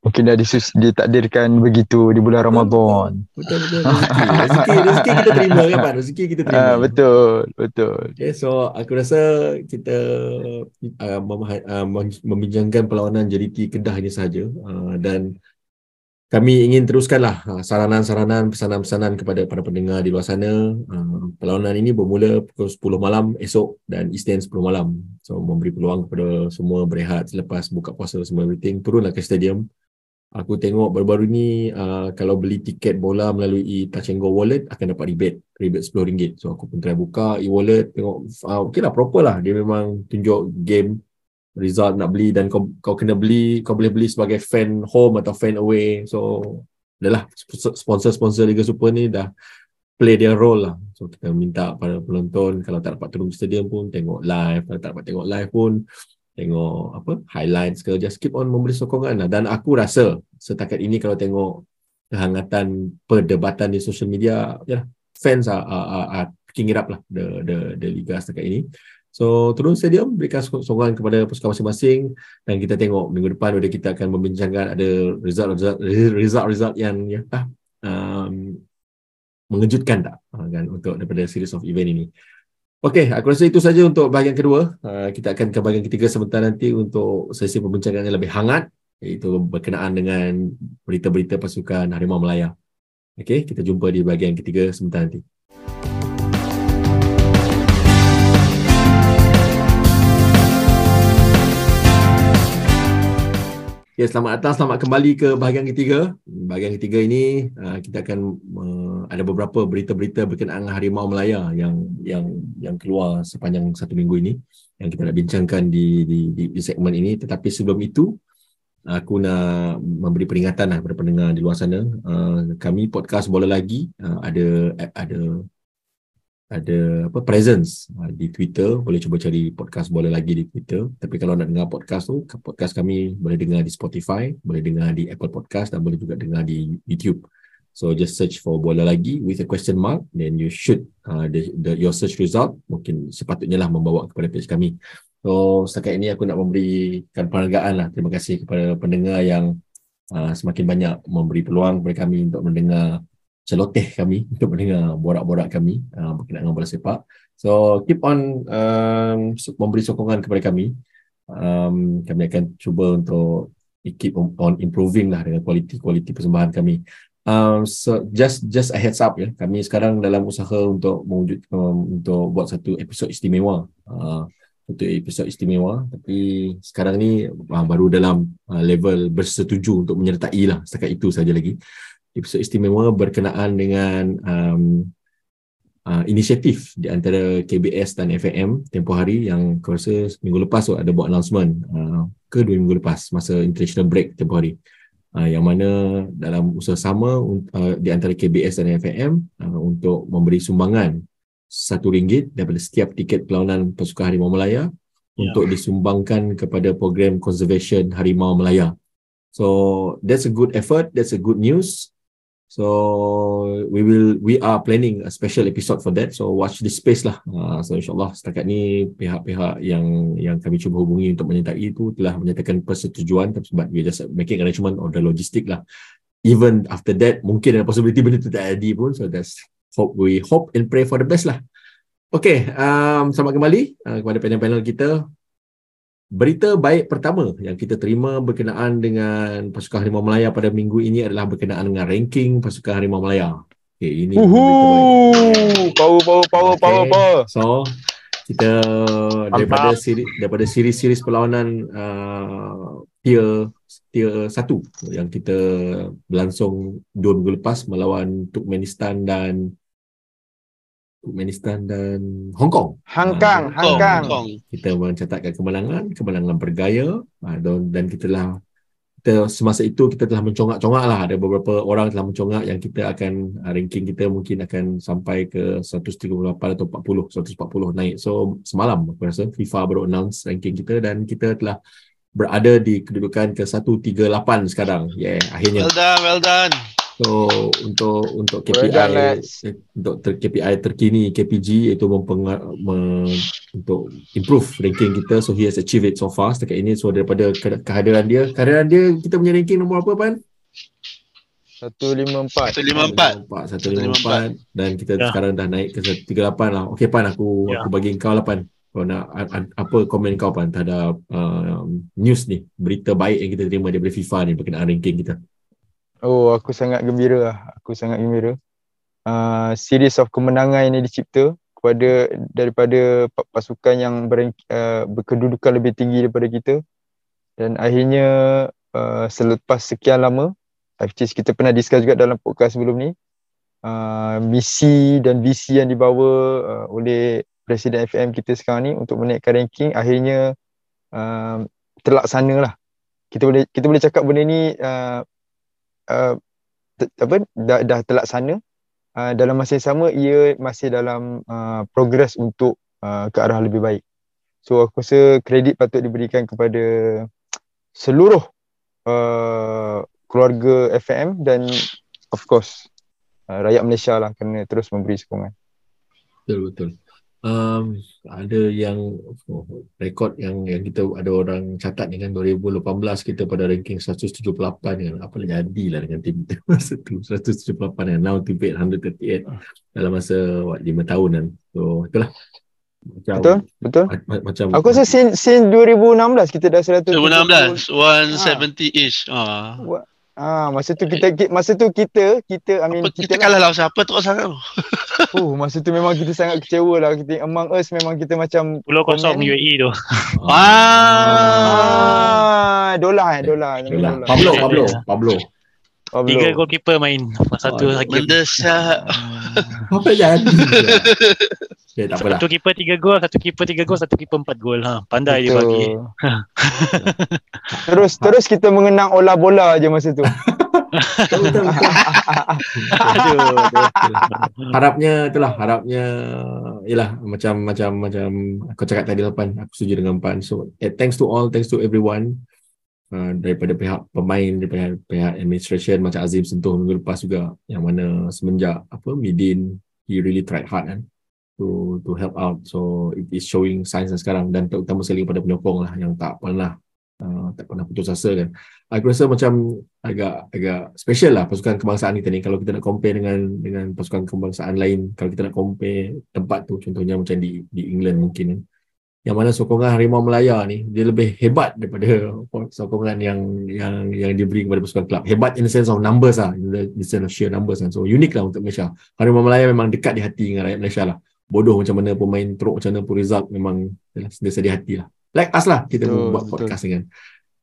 Mungkin dah disus, ditakdirkan begitu di bulan Ramadan. betul betul rezeki rezeki, rezeki kita terima kan Pak rezeki kita terima Ah, betul, betul. Okay, so aku rasa kita uh, memah- uh, mem- membincangkan perlawanan JDT Kedah ini sahaja uh, dan kami ingin teruskanlah uh, saranan-saranan, pesanan-pesanan kepada para pendengar di luar sana. Uh, perlawanan ini bermula pukul 10 malam esok dan Isnin 10 malam. So memberi peluang kepada semua berehat selepas buka puasa semua everything. Turunlah ke stadium. Aku tengok baru-baru ni uh, kalau beli tiket bola melalui Touch and Go wallet akan dapat rebate, rebate RM10. So aku pun try buka e-wallet tengok uh, okay lah proper lah. Dia memang tunjuk game result nak beli dan kau kau kena beli kau boleh beli sebagai fan home atau fan away. So dah lah sponsor-sponsor Liga Super ni dah play their role lah. So kita minta pada penonton kalau tak dapat turun stadium pun tengok live, kalau tak dapat tengok live pun tengok apa highlights ke just keep on memberi sokongan lah. Dan aku rasa setakat ini kalau tengok kehangatan perdebatan di social media ya fans are, are, are, are picking it up lah the the the liga setakat ini. So turun stadium berikan sok- sokongan kepada pasukan masing-masing. Dan kita tengok minggu depan whether kita akan membincangkan ada result result result, result yang ya ah, um, mengejutkan tak ah, kan untuk daripada series of event ini Okey, aku rasa itu saja untuk bahagian kedua. Uh, kita akan ke bahagian ketiga sebentar nanti untuk sesi perbincangan yang lebih hangat iaitu berkenaan dengan berita-berita pasukan Harimau Melaya. Okey, kita jumpa di bahagian ketiga sebentar nanti. Okay, selamat datang, selamat kembali ke bahagian ketiga. Bahagian ketiga ini uh, kita akan uh, ada beberapa berita-berita berkenaan Harimau Melaya yang yang yang keluar sepanjang satu minggu ini yang kita nak bincangkan di di di, di segmen ini. Tetapi sebelum itu aku nak memberi peringatan lah kepada pendengar di luar sana. Uh, kami podcast Bola Lagi ada ada ada apa presence. Uh, di Twitter boleh cuba cari podcast Bola Lagi di Twitter. Tapi kalau nak dengar podcast tu podcast kami boleh dengar di Spotify boleh dengar di Apple Podcast dan boleh juga dengar di YouTube. So just search for Bola Lagi with a question mark then you should uh, the, the your search result mungkin sepatutnya lah membawa kepada page kami. So setakat ini aku nak memberikan penghargaan lah. Terima kasih kepada pendengar yang uh, semakin banyak memberi peluang kepada kami untuk mendengar celoteh kami untuk mendengar borak-borak kami uh, berkenaan dengan bola sepak. So keep on um, memberi sokongan kepada kami. Um, kami akan cuba untuk keep on, improving lah dengan kualiti-kualiti persembahan kami. Um, so just just a heads up ya, kami sekarang dalam usaha untuk mewujud um, untuk buat satu episod istimewa. Uh, untuk episod istimewa tapi sekarang ni uh, baru dalam uh, level bersetuju untuk menyertai lah setakat itu saja lagi episod istimewa berkenaan dengan um, uh, inisiatif di antara KBS dan FAM tempoh hari yang aku rasa minggu lepas tu ada buat announcement uh, ke dua minggu lepas masa international break tempoh hari uh, yang mana dalam usaha sama uh, di antara KBS dan FAM uh, untuk memberi sumbangan satu ringgit daripada setiap tiket perlawanan pasukan Harimau Melaya untuk disumbangkan kepada program conservation harimau Melaya. So that's a good effort, that's a good news. So we will we are planning a special episode for that. So watch this space lah. Uh, so insyaallah setakat ni pihak-pihak yang yang kami cuba hubungi untuk menyertai itu telah menyatakan persetujuan sebab we just making arrangement of the logistic lah. Even after that mungkin ada possibility benda tu tak jadi pun. So that's hope we hope and pray for the best lah. Okay, um, selamat kembali uh, kepada panel-panel kita. Berita baik pertama yang kita terima berkenaan dengan pasukan Harimau Melaya pada minggu ini adalah berkenaan dengan ranking pasukan Harimau Melaya. Okay, ini Uhu, power, power, power, okay. power, power. So, kita daripada siri, daripada siri-siri perlawanan uh, tier tier satu yang kita berlangsung dua minggu lepas melawan Turkmenistan dan Turkmenistan dan Hong Kong. Hong Kong, ha, Hong Kong. Kita mencatatkan kemenangan, kemenangan bergaya ha, dan kita telah kita semasa itu kita telah mencongak-congak lah. Ada beberapa orang telah mencongak yang kita akan ha, ranking kita mungkin akan sampai ke 138 atau 40 140 naik. So semalam aku rasa FIFA baru announce ranking kita dan kita telah berada di kedudukan ke 138 sekarang. Yeah akhirnya. Well done well done So untuk untuk KPI well untuk ter, KPI terkini KPG itu mempengar, me, untuk improve ranking kita so he has achieved it so far setakat ini so daripada ke- kehadiran dia kehadiran dia kita punya ranking nombor apa Pan? 154 154 154 dan kita ya. sekarang dah naik ke 38 lah. Okey Pan aku ya. aku bagi kau lah Pan. Kau nak apa komen kau Pan terhadap uh, news ni berita baik yang kita terima daripada FIFA ni berkenaan ranking kita. Oh, aku sangat gembira lah. Aku sangat gembira. Uh, series of kemenangan ini dicipta kepada daripada pasukan yang ber, uh, berkedudukan lebih tinggi daripada kita. Dan akhirnya uh, selepas sekian lama, which kita pernah discuss juga dalam podcast sebelum ni, uh, misi dan visi yang dibawa uh, oleh Presiden FM kita sekarang ni untuk menaikkan ranking akhirnya uh, terlaksana lah. Kita boleh kita boleh cakap benda ni uh, uh, apa dah, dah terlaksana uh, dalam masa yang sama ia masih dalam uh, progress untuk uh, ke arah lebih baik. So aku rasa kredit patut diberikan kepada seluruh uh, keluarga FM dan of course uh, rakyat Malaysia lah kena terus memberi sokongan. Betul betul um, ada yang oh, rekod yang yang kita ada orang catat ni kan 2018 kita pada ranking 178 kan. Apa lah jadilah dengan tim kita masa tu 178 kan. Now to beat 138 dalam masa what 5 tahun kan. So itulah. Macam, betul betul. ma- macam aku rasa since, since 2016 kita dah 100 2016 170 ish ah Ah, masa tu kita masa tu kita kita I mean apa, kita, kita kalah lah siapa tu sangat tu. Oh, masa tu memang kita sangat kecewa lah. Kita among us memang kita macam Pulau kosong UAE tu. ah, dolar eh, dolar. dolar. Pablo, Pablo, Pablo. Pablo. Tiga goalkeeper main. Satu oh, hakim. Mendesak. Apa jadi? Okay, tak satu keeper tiga gol, satu keeper tiga gol, satu keeper empat gol. Ha, pandai Betul. dia bagi. terus terus kita mengenang olah bola aja masa tu. harapnya itulah harapnya ialah macam macam macam aku cakap tadi lapan aku setuju dengan Pan so eh, thanks to all thanks to everyone uh, daripada pihak pemain daripada pihak administration macam Azim sentuh minggu lepas juga yang mana semenjak apa Midin he really tried hard kan to to help out. So it is showing signs sekarang. Dan terutama sekali pada penyokong lah yang tak pernah uh, tak pernah putus asa kan. Aku rasa macam agak agak special lah pasukan kebangsaan kita ni. Kalau kita nak compare dengan dengan pasukan kebangsaan lain kalau kita nak compare tempat tu contohnya macam di di England mungkin kan yang mana sokongan Harimau Melaya ni dia lebih hebat daripada sokongan yang yang yang diberi kepada pasukan kelab. Hebat in the sense of numbers lah in the sense of sheer numbers kan. So unik lah untuk Malaysia. Harimau Melaya memang dekat di hati dengan rakyat Malaysia lah bodoh macam mana pemain teruk macam mana pun result memang sentiasa di hati lah like us lah kita betul, buat podcast betul. dengan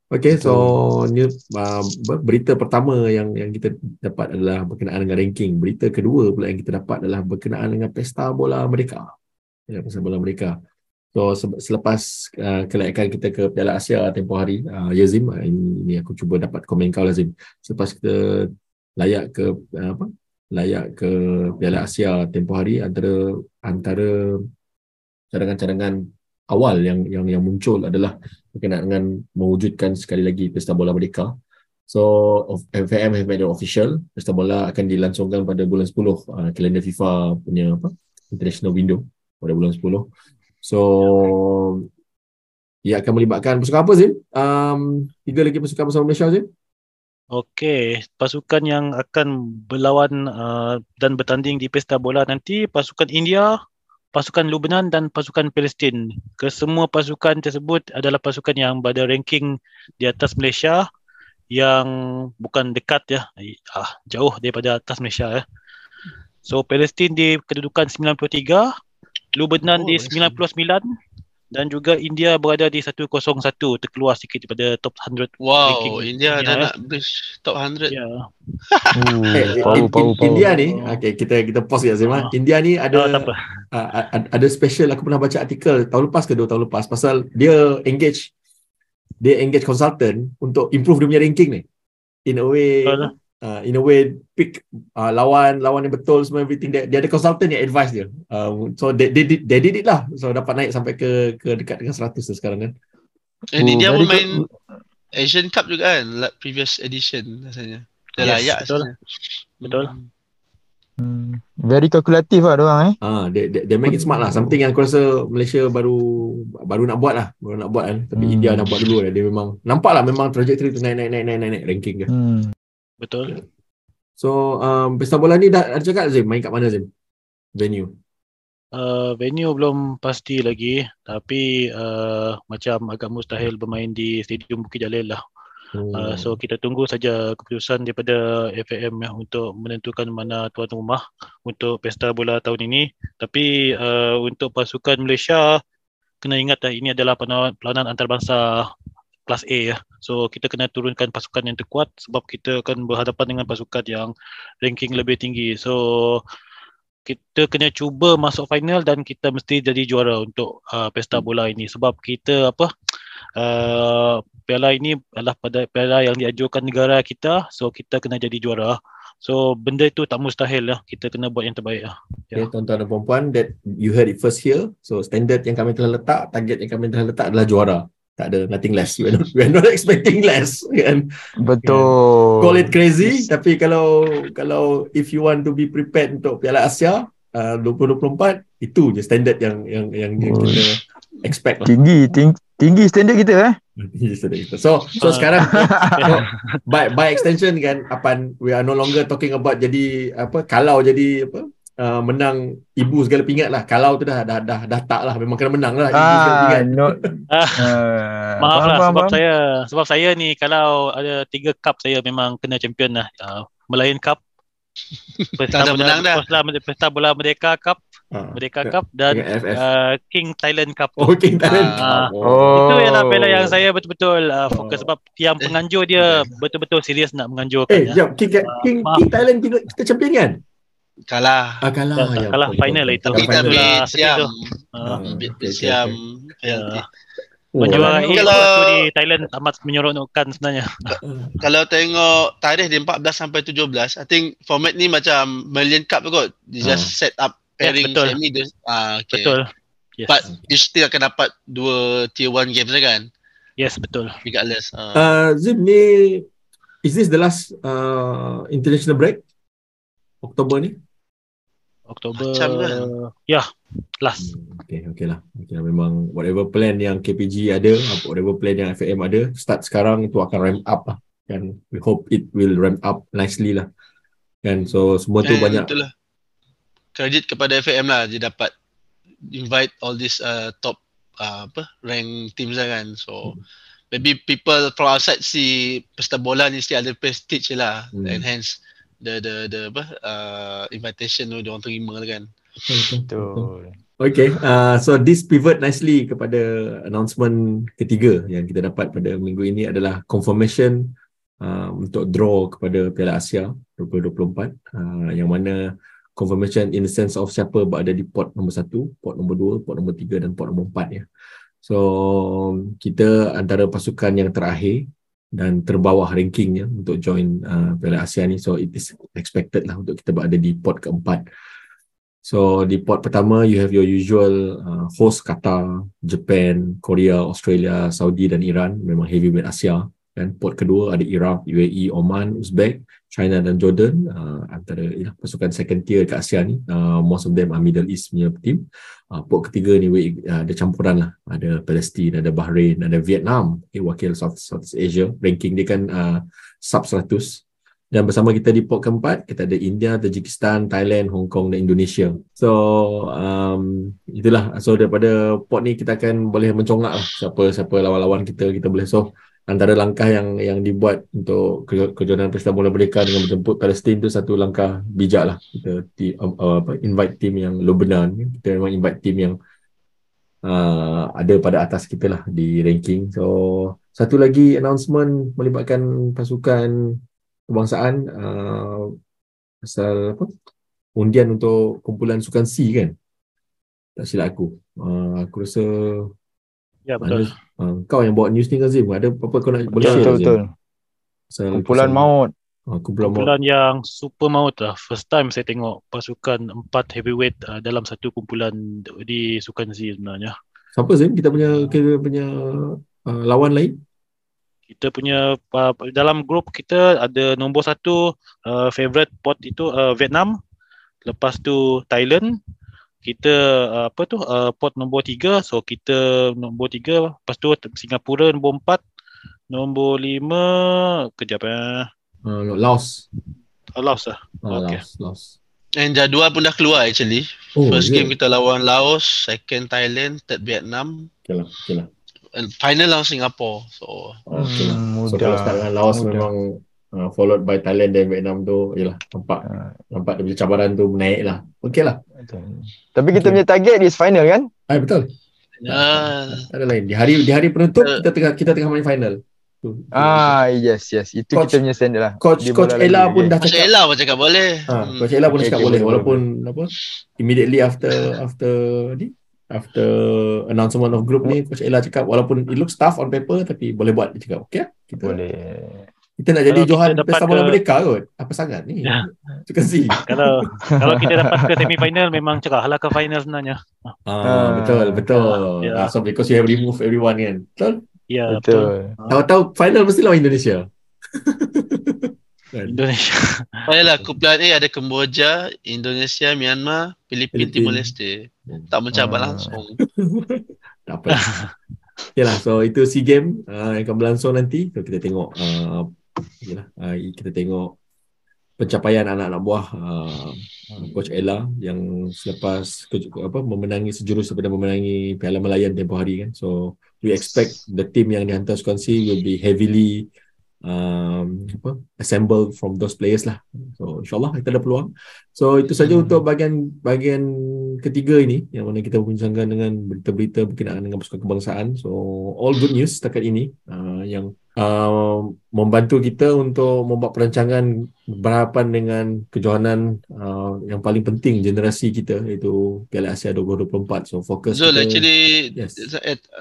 Okay, so new, uh, berita pertama yang yang kita dapat adalah berkenaan dengan ranking. Berita kedua pula yang kita dapat adalah berkenaan dengan pesta bola mereka. Ya, pesta bola mereka. So selepas uh, kelayakan kita ke Piala Asia tempoh hari, uh, Yazim, uh, ini, ini aku cuba dapat komen kau Yazim. Selepas kita layak ke uh, apa? Layak ke Piala Asia tempoh hari antara antara cadangan-cadangan awal yang yang yang muncul adalah berkenaan dengan mewujudkan sekali lagi Pesta Bola Merdeka. So FAM have made it official. Pesta Bola akan dilangsungkan pada bulan 10 uh, kalender FIFA punya apa international window pada bulan 10. So ia akan melibatkan pasukan apa Zim? Um, tiga lagi pasukan bersama Malaysia Zim? Okey, pasukan yang akan berlawan uh, dan bertanding di Pesta Bola nanti pasukan India, pasukan Lebanon dan pasukan Palestin. Kesemua pasukan tersebut adalah pasukan yang berada ranking di atas Malaysia yang bukan dekat ya, ah, jauh daripada atas Malaysia ya. So Palestin di kedudukan 93, Lebanon oh, di 99 dan juga India berada di 101 terkeluar sikit daripada top 100 wow ranking. India dah nak bridge top 100 ya yeah. hey, power, power, power. India ni okay, kita kita pause ya Zima uh. India ni ada oh, uh, ada special aku pernah baca artikel tahun lepas ke dua tahun lepas pasal dia engage dia engage consultant untuk improve dia punya ranking ni in a way uh, uh, in a way pick uh, lawan lawan yang betul semua everything dia, dia ada consultant yang advice dia uh, so they, they, did, they did it lah so dapat naik sampai ke ke dekat dengan 100 sekarang kan eh, ni oh, dia pun main Asian Cup juga kan like previous edition rasanya dia yes, layak betul betul Hmm. Very kalkulatif lah orang eh. Ah, they, they, they make it smart lah. Something yang aku rasa Malaysia baru baru nak buat lah. Baru nak buat kan. Tapi hmm. India dah buat dulu lah. Dia memang nampak lah memang trajectory tu naik naik naik naik naik, naik ranking dia. Hmm. Betul. So, um, pesta bola ni dah ada cakap Zim, main kat mana Zim? Venue. Uh, venue belum pasti lagi tapi uh, macam agak mustahil bermain di Stadium Bukit Jalil lah. Hmm. Uh, so kita tunggu saja keputusan daripada FAM ya, untuk menentukan mana tuan rumah untuk pesta bola tahun ini. Tapi uh, untuk pasukan Malaysia kena ingat uh, ini adalah perlawanan antarabangsa kelas A ya. So kita kena turunkan pasukan yang terkuat sebab kita akan berhadapan dengan pasukan yang ranking lebih tinggi. So kita kena cuba masuk final dan kita mesti jadi juara untuk uh, pesta bola ini sebab kita apa uh, piala ini adalah pada piala yang diajukan negara kita so kita kena jadi juara. So benda itu tak mustahil lah. Kita kena buat yang terbaik lah. Okay, ya. tuan-tuan dan puan that you heard it first here. So standard yang kami telah letak, target yang kami telah letak adalah juara tak ada nothing less. We are not, not expecting less kan? Betul. Call it crazy tapi kalau kalau if you want to be prepared untuk Piala Asia uh, 2024 itu je standard yang yang yang, yang kita expect lah. tinggi ting, tinggi standard kita eh? Tinggi standard kita. So so uh. sekarang so, by by extension kan apa we are no longer talking about jadi apa kalau jadi apa uh, menang ibu segala pingat lah. Kalau tu dah dah dah, dah tak lah. Memang kena menang lah. Ibu ah, segala pingat. No. uh, Maaf lah sebab bang. saya sebab saya ni kalau ada tiga cup saya memang kena champion lah. Uh, Melayan Cup. Pesta bola, menang dah. Pesta, pesta bola Merdeka Cup. Uh, Merdeka Cup dan uh, King Thailand Cup. Oh King Thailand uh, Cup. Oh. Itu ialah bela yang saya betul-betul uh, fokus oh. sebab yang penganjur dia betul-betul serius nak menganjurkan. Eh, ya. jap. King, King, uh, King Thailand kita champion kan? Kalah. Ah, kalah. Ya, kalah ya, final lah itu. Kita beat Siam. Beat Siam. Menjuarai kalau di Thailand amat menyeronokkan sebenarnya. kalau tengok tarikh di 14 sampai 17, I think format ni macam Million Cup kot. They just uh. set up pairing yeah, betul. semi. Ah, okay. Betul. Yes. But you still akan dapat dua tier 1 games kan? Yes, betul. Regardless. Uh. Uh, Zim ni, is this the last uh, international break? Oktober ni? Oktober. Ya last. Hmm, okay okay lah okay lah memang whatever plan yang KPG ada whatever plan yang FAM ada start sekarang itu akan ramp up lah. Kan we hope it will ramp up nicely lah. Kan so semua tu banyak itulah. credit kepada FAM lah dia dapat invite all this uh, top uh, apa rank teams lah kan. So hmm. maybe people from outside see pesta bola ni still ada prestige lah. Hmm. and hence the the the apa uh, invitation tu dia orang terima lah kan. Betul. Okay, uh, so this pivot nicely kepada announcement ketiga yang kita dapat pada minggu ini adalah confirmation uh, untuk draw kepada Piala Asia 2024 uh, yang mana confirmation in the sense of siapa berada di pot nombor satu, pot nombor dua, pot nombor tiga dan pot nombor empat ya. So kita antara pasukan yang terakhir dan terbawah rankingnya untuk join uh, Piala Asia ni. So it is expected lah untuk kita berada di pot keempat. So di pot pertama you have your usual uh, host Qatar, Japan, Korea, Australia, Saudi dan Iran. Memang heavyweight Asia. Kan pot kedua ada Iraq, UAE, Oman, Uzbek, China dan Jordan uh, antara ya, pasukan second tier kat Asia ni. Uh, most of them are Middle East punya team. Uh, pot ketiga ni uh, ada campuran lah. Ada Palestin, ada Bahrain, ada Vietnam okay, wakil South Southeast Asia. Ranking dia kan uh, sub 100 dan bersama kita di pot keempat kita ada India, Tajikistan, Thailand, Hong Kong dan Indonesia. So um, itulah. So daripada pot ni kita akan boleh mencongak lah siapa siapa lawan-lawan kita kita boleh. So antara langkah yang yang dibuat untuk kejohanan Pesta Bola Merdeka dengan menjemput Palestin tu satu langkah bijak lah. Kita uh, uh, apa, invite team yang lo benar kita memang invite team yang uh, ada pada atas kita lah di ranking. So satu lagi announcement melibatkan pasukan kebangsaan uh, pasal apa? Undian untuk kumpulan sukan C kan? Tak silap aku. Uh, aku rasa Ya betul. Uh, kau yang buat news ni kan Zim. Ada apa-apa kau nak boleh share? Betul, betul. Pasal, kumpulan pasal, maut. Uh, kumpulan, kumpulan maut. yang super maut lah. First time saya tengok pasukan empat heavyweight uh, dalam satu kumpulan di Sukan Z sebenarnya. Siapa Zim? Kita punya kita punya uh, lawan lain? Kita punya uh, dalam grup kita ada nombor satu uh, favorite pot itu uh, Vietnam. Lepas tu Thailand kita uh, apa tu uh, pot nombor tiga so kita nombor tiga lepas tu Singapura nombor empat nombor lima kejap eh uh, Laos oh, Laos lah oh, okay. Laos, Laos And jadual pun dah keluar actually. Oh, First yeah. game kita lawan Laos, second Thailand, third Vietnam. Okay lah, okay lah. And final lawan Singapore. So, oh, okay lah. Hmm, so kalau start dengan Laos mudah. memang uh, followed by Thailand dan Vietnam tu yalah nampak uh. nampak dia punya cabaran tu naik lah okey lah tapi kita okay. punya target is final kan ah betul uh. ada lain di hari di hari penutup uh. kita tengah kita tengah main final Ah yes yes itu coach, kita punya standard lah. Coach Dia Coach Ella pun dah cakap. Coach Ella pun cakap boleh. Ha, Coach Ella pun okay, cakap okay, boleh walaupun boleh. apa immediately after after ni after announcement of group ni Coach Ella cakap walaupun it looks tough on paper tapi boleh buat dia cakap okey kita boleh kita nak jadi Johan Pesta Bola Merdeka kot. Apa sangat ni? Ya. Suka si. kalau kalau kita dapat ke semi final memang cerah lah ke final sebenarnya. Ah, uh, betul, betul. Yeah. Uh, so because you have remove everyone kan. Betul? Ya, yeah, betul. betul. Tahu-tahu final mesti lawan Indonesia. Indonesia. Baiklah, kumpulan A ada Kemboja, Indonesia, Myanmar, Filipina, Timor Leste. Tak mencabar uh. langsung. tak apa. Okay lah, so itu SEA Game uh, yang akan berlangsung nanti. So, kita tengok uh, yalah, uh, kita tengok pencapaian anak-anak buah uh, coach Ella yang selepas ke, apa memenangi sejurus daripada memenangi Piala Melayan tempoh hari kan. So we expect the team yang dihantar Swansea will be heavily um, apa assemble from those players lah. So insyaallah kita ada peluang. So itu saja hmm. untuk bahagian bahagian ketiga ini yang mana kita berbincangkan dengan berita-berita berkenaan dengan pasukan kebangsaan. So all good news setakat ini uh, yang uh, membantu kita untuk membuat perancangan berhadapan dengan kejohanan uh, yang paling penting generasi kita iaitu Piala Asia 2024 so fokus so kita, actually yes.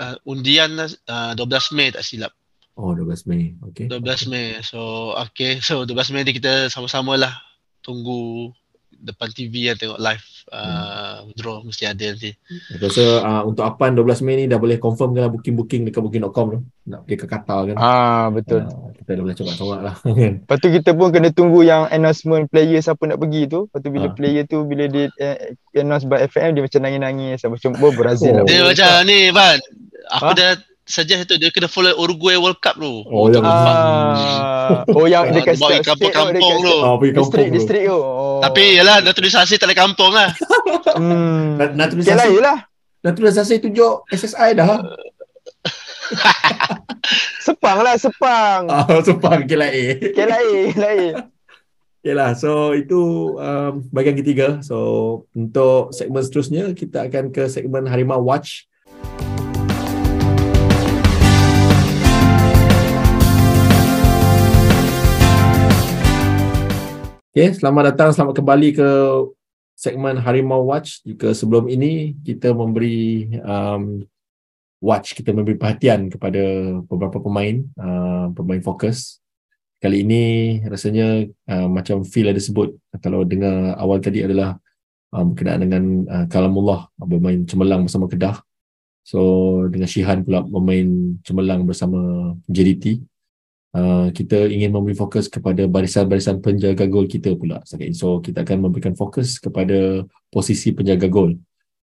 uh, undian uh, 12 Mei tak silap Oh 12 Mei. Okay. 12 Mei. So okay. So 12 Mei ni kita sama-sama lah tunggu depan TV yang tengok live uh, hmm. draw mesti ada nanti. Aku rasa uh, untuk Apan 12 Mei ni dah boleh confirm kan booking-booking dekat booking.com tu. Nak pergi ke Qatar kan. Ah betul. Uh, kita dah boleh coba-coba lah. Lepas tu kita pun kena tunggu yang announcement player siapa nak pergi tu. Lepas tu bila uh. player tu bila dia uh, announce by FM dia macam nangis-nangis macam oh, Brazil oh. lah. Dia macam ni Ban. Aku ha? dah suggest tu dia kena follow Uruguay World Cup tu. Oh, yang ah. oh yang dekat state kampung-kampung tu. Oh, pergi kampung distrik tu. Oh. Tapi yalah naturalisasi tak ada kampung lah. hmm. Naturalisasi lah. Naturalisasi tunjuk SSI dah. sepang lah, sepang. Oh, sepang KLA. KLA, KLA. Okay lah, so itu um, bahagian ketiga. So untuk segmen seterusnya, kita akan ke segmen Harimau Watch. Okay, selamat datang, selamat kembali ke segmen Harimau Watch. Jika sebelum ini kita memberi um, watch, kita memberi perhatian kepada beberapa pemain, uh, pemain fokus. Kali ini rasanya uh, macam feel ada sebut. Kalau dengar awal tadi adalah uh, berkenaan dengan uh, Kalamullah bermain cemerlang bersama Kedah. So dengan Shihan pula bermain cemerlang bersama JDT. Uh, kita ingin memberi fokus kepada barisan-barisan penjaga gol kita pula. So kita akan memberikan fokus kepada posisi penjaga gol.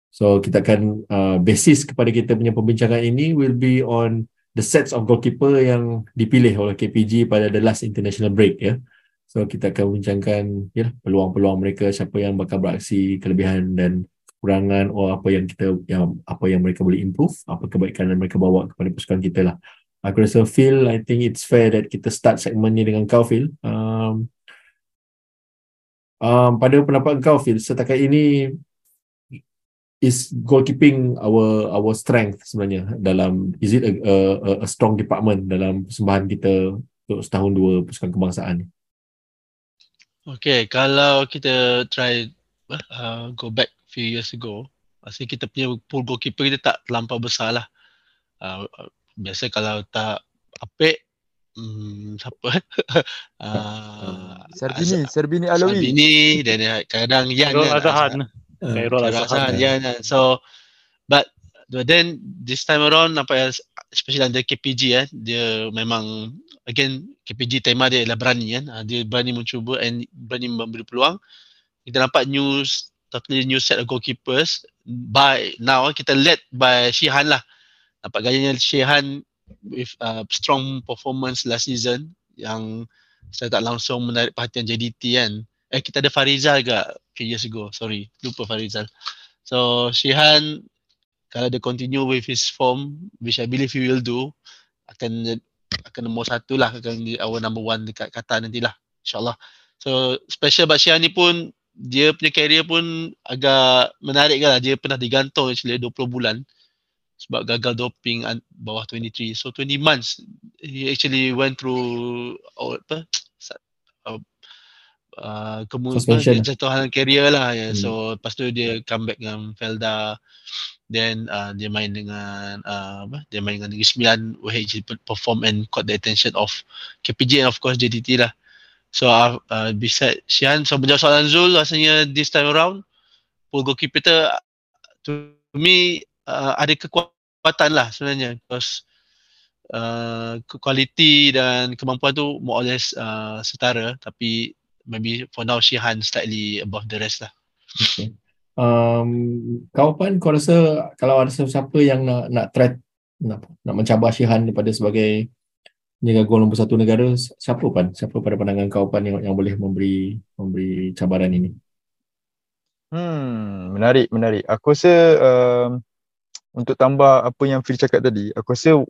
So kita akan uh, basis kepada kita punya pembincangan ini will be on the sets of goalkeeper yang dipilih oleh KPG pada the last international break ya. So kita akan bincangkan ya peluang-peluang mereka siapa yang bakal beraksi kelebihan dan kekurangan atau apa yang kita yang apa yang mereka boleh improve, apa kebaikan yang mereka bawa kepada pasukan kita lah aku rasa Phil I think it's fair that kita start segmen ni dengan kau Phil um, um, pada pendapat kau Phil setakat ini is goalkeeping our our strength sebenarnya dalam is it a, a, a strong department dalam persembahan kita untuk setahun dua pasukan kebangsaan ni Okay, kalau kita try uh, go back few years ago, pasti kita punya pool goalkeeper kita tak terlampau besar lah. Uh, biasa kalau tak apik hmm, siapa? Uh, Serbini Serbini Alawi Serbini dan kadang Yan Khairul Azhan. Khairul Azhan Yan so but but then this time around nampak especially under KPG eh dia memang again KPG tema dia adalah berani kan uh, dia berani mencuba and berani memberi peluang. Kita nampak news totally new set of goalkeepers. By now kita led by Shihan lah nampak gayanya Shehan with uh, strong performance last season yang saya tak langsung menarik perhatian JDT kan. Eh kita ada Farizal juga few years ago. Sorry, lupa Farizal. So Shehan kalau dia continue with his form, which I believe he will do, akan akan nombor satu lah akan di our number one dekat kata nantilah insyaallah. So special about Shehan ni pun dia punya career pun agak menarik kan lah. Dia pernah digantung actually 20 bulan sebab gagal doping bawah 23 so 20 months he actually went through oh, apa uh, uh, kemudian jatuhan career lah ya. Hmm. so lepas tu dia come back dengan Felda then uh, dia main dengan uh, apa dia main dengan Negeri Sembilan where he perform and caught the attention of KPJ and of course JDT lah so uh, uh, beside Shian so menjawab soalan Zul rasanya this time around pool goalkeeper to me uh, ada kekuatan lah sebenarnya because uh, quality dan kemampuan tu more or less uh, setara tapi maybe for now Shihan slightly above the rest lah. Okay. Um, kau pan kau rasa kalau ada siapa yang nak nak try nak, nak mencabar Shihan daripada sebagai penjaga gol nombor satu negara siapa pan siapa pada pandangan kau pan yang, yang boleh memberi memberi cabaran ini hmm menarik menarik aku rasa um, untuk tambah apa yang Phil cakap tadi, aku rasa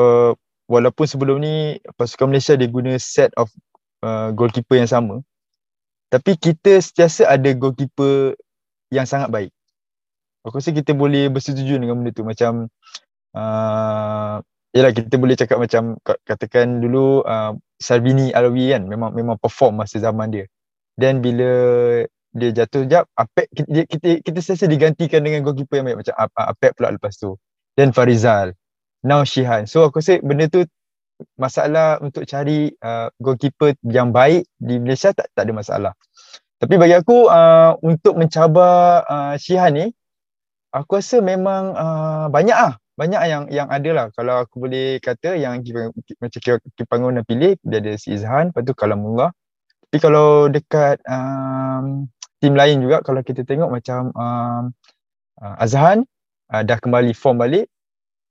uh, walaupun sebelum ni pasukan Malaysia dia guna set of uh, goalkeeper yang sama, tapi kita sentiasa ada goalkeeper yang sangat baik. Aku rasa kita boleh bersetuju dengan benda tu macam uh, yalah kita boleh cakap macam katakan dulu uh, Sarbini Alawi kan memang memang perform masa zaman dia. Dan bila dia jatuh jap Apek kita kita, kita sesa digantikan dengan goalkeeper yang baik macam Apek pula lepas tu dan Farizal. Now Shihan. So aku rasa benda tu masalah untuk cari uh, goalkeeper yang baik di Malaysia tak tak ada masalah. Tapi bagi aku uh, untuk mencabar uh, Shihan ni aku rasa memang uh, banyak ah banyak yang yang ada lah. Kalau aku boleh kata yang macam Kipangun nak pilih dia ada si Izhan lepas tu Kalamullah. Tapi kalau dekat um, tim lain juga kalau kita tengok macam um, uh, Azhan uh, dah kembali form balik.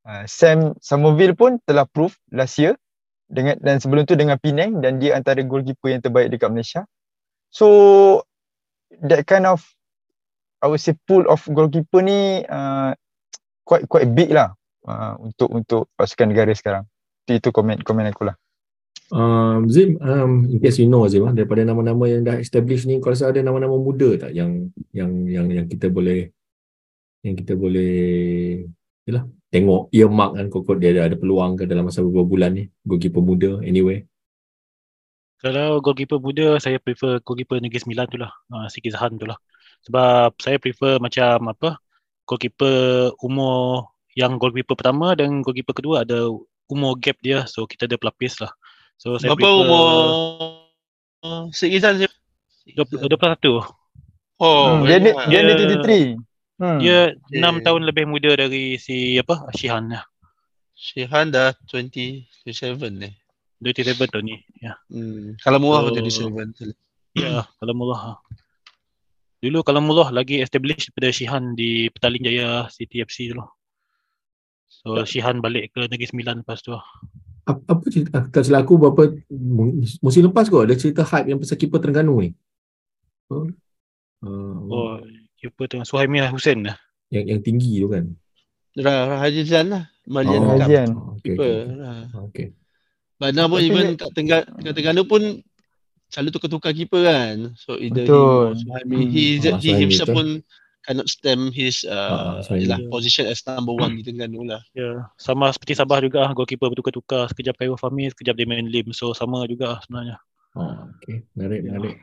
Uh, Sam Samoville pun telah prove last year dengan dan sebelum tu dengan Penang dan dia antara goalkeeper yang terbaik dekat Malaysia. So that kind of I would say pool of goalkeeper ni uh, quite quite big lah uh, untuk untuk pasukan negara sekarang. Itu komen komen aku lah Um, Zim, um, in case you know Zim, ah, daripada nama-nama yang dah established ni, kau rasa ada nama-nama muda tak yang yang yang yang kita boleh yang kita boleh yalah, tengok earmark kan kok dia ada, ada peluang ke dalam masa beberapa bulan ni? Goalkeeper muda anyway. Kalau goalkeeper muda saya prefer goalkeeper Negeri Sembilan tu lah. Uh, Siki Zahan tu lah. Sebab saya prefer macam apa goalkeeper umur yang goalkeeper pertama dan goalkeeper kedua ada umur gap dia so kita ada pelapis lah So saya Berapa umur Sik Izan 21. Oh, Hmm, dia ni banyak. dia ni Dia- 23. Hmm. Dia Okay. 6 tahun lebih muda dari si apa Shihan ya. Shihan dah 20, 27 ni. 27 tahun ni. Ya. Hmm. Kalau murah So- so, 27. Ya, kalau murah. Dulu kalau murah lagi established daripada Shihan di Petaling Jaya CTFC tu lah. So Shihan balik ke Negeri Sembilan lepas tu lah. Apa, apa cerita? ah, Tak silap aku berapa musim lepas kot ada cerita hype yang pasal keeper Terengganu ni. Huh? Uh, Oh, keeper tengah Suhaimi Hussein lah. yang yang tinggi tu kan. Ra Hajizan lah. Malian Oh. Oh, okay, Keeper. okay, okay. Okay. Mana pun Tapi even dia- kat Tengah kat Terengganu pun selalu tukar-tukar keeper kan. So either Betul. him or Suhaimi. Hmm. He, Ah, he Suhaimi himself betul. pun cannot stem his Ah, uh, Suhaimi. yelah, position as number one di Terengganu lah. Ya, sama seperti Sabah juga ah, goalkeeper bertukar-tukar, sekejap Khairul Fahmi, sekejap Damian Lim. So sama juga ah sebenarnya. Oh, okay. Menarik, Ya. menarik.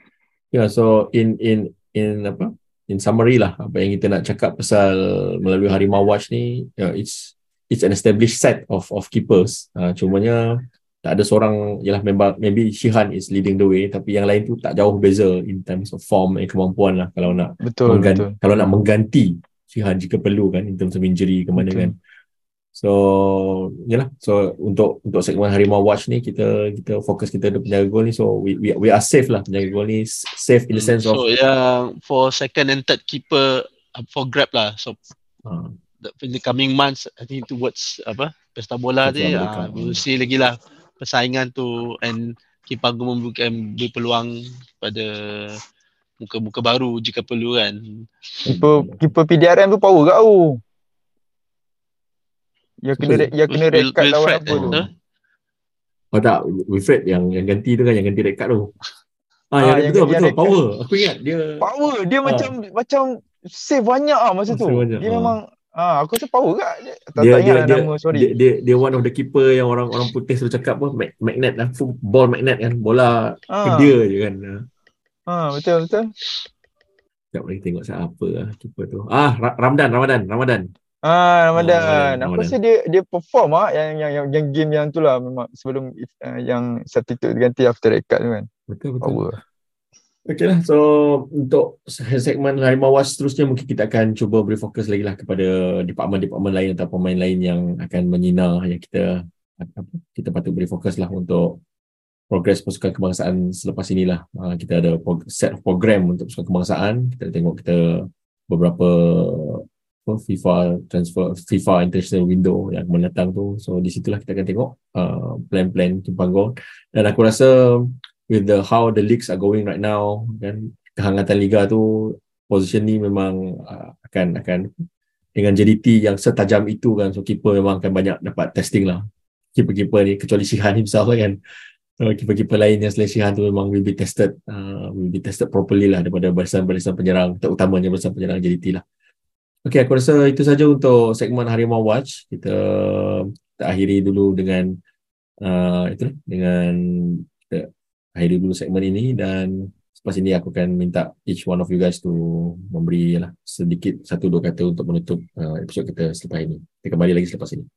Ya, yeah, so in in in apa? In summary lah apa yang kita nak cakap pasal melalui Harimau Watch ni, yeah, it's it's an established set of of keepers. Uh, cumanya tak ada seorang ialah member maybe Shihan is leading the way tapi yang lain tu tak jauh beza in terms of form and kemampuan lah kalau nak Betul, mengganti, betul. kalau nak mengganti Shihan jika perlu kan in terms of injury ke mana Betul. kan. So, yalah. So untuk untuk segmen Harimau Watch ni kita kita fokus kita ada penjaga gol ni so we we, we are safe lah penjaga gol ni safe in the sense of So yang for second and third keeper up for grab lah. So uh, the, in the coming months I think towards apa pesta bola ni uh, we'll see lagi lah persaingan tu and Kipa Agung memberikan beri peluang pada muka-muka baru jika perlu kan. Keeper keeper PDRM tu power kat tu. Ya kena Betul. ya kena red card lawan Fred, apa tu. eh? oh tak Wilfred yang yang ganti tu kan yang ganti red card tu. Ah, Ah, yang, yang betul ganti betul power. Aku ingat dia Power dia Ah. macam macam save banyak ah masa Oh, tu. banyak, Dia ah. memang ah aku rasa power dia. Tak, dia tak dia ingat lah dia, nama sorry. dia dia dia one of the keeper yang orang orang putih selalu cakap mag- magnet lah full ball magnet kan bola ah, dia je kan. Ah. ah betul betul. Sekejap lagi tengok siapa lah keeper tu. Ah Ra- Ramadan Ramadan Ramadan. Ah Ramadan. Ramadan, Aku rasa dia dia perform ah yang yang yang, yang game yang tu lah memang sebelum uh, yang substitute ganti after red card tu kan. Betul betul. Power. Okay lah, so untuk segmen Harimau Watch seterusnya mungkin kita akan cuba beri fokus lagi lah kepada department-department lain atau pemain lain yang akan menyinar yang kita kita patut beri fokus lah untuk progres pasukan kebangsaan selepas inilah. Uh, kita ada set of program untuk pasukan kebangsaan. Kita tengok kita beberapa apa, FIFA transfer FIFA international window yang mendatang tu. So di situlah kita akan tengok uh, plan-plan timpang gol. Dan aku rasa with the how the leagues are going right now kan kehangatan liga tu position ni memang uh, akan akan dengan JDT yang setajam itu kan so keeper memang akan banyak dapat testing lah. Keeper-keeper ni kecuali Shihan himself kan. So, keeper-keeper lain yang selain Shihan tu memang will be tested uh, will be tested properly lah daripada barisan-barisan penyerang terutamanya barisan penyerang JDT lah. Okay, aku rasa itu saja untuk segmen Harimau Watch. Kita, kita akhiri dulu dengan uh, itu dengan kita akhiri dulu segmen ini dan selepas ini aku akan minta each one of you guys to memberi lah, sedikit satu dua kata untuk menutup uh, episod kita selepas ini. Kita kembali lagi selepas ini.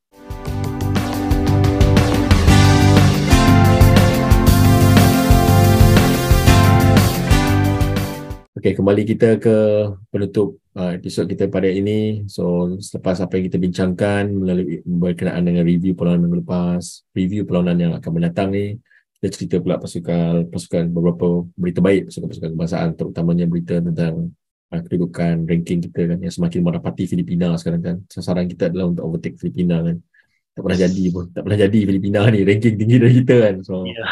Okey, kembali kita ke penutup uh, episod kita pada ini. So, selepas apa yang kita bincangkan melalui berkenaan dengan review perlawanan minggu lepas, review perlawanan yang akan mendatang ni, kita cerita pula pasukan pasukan beberapa berita baik pasukan-pasukan kebangsaan terutamanya berita tentang uh, kedudukan ranking kita kan yang semakin merapati Filipina sekarang kan. Sasaran kita adalah untuk overtake Filipina kan. Tak pernah jadi pun. Tak pernah jadi Filipina ni ranking tinggi dari kita kan. So, Ya.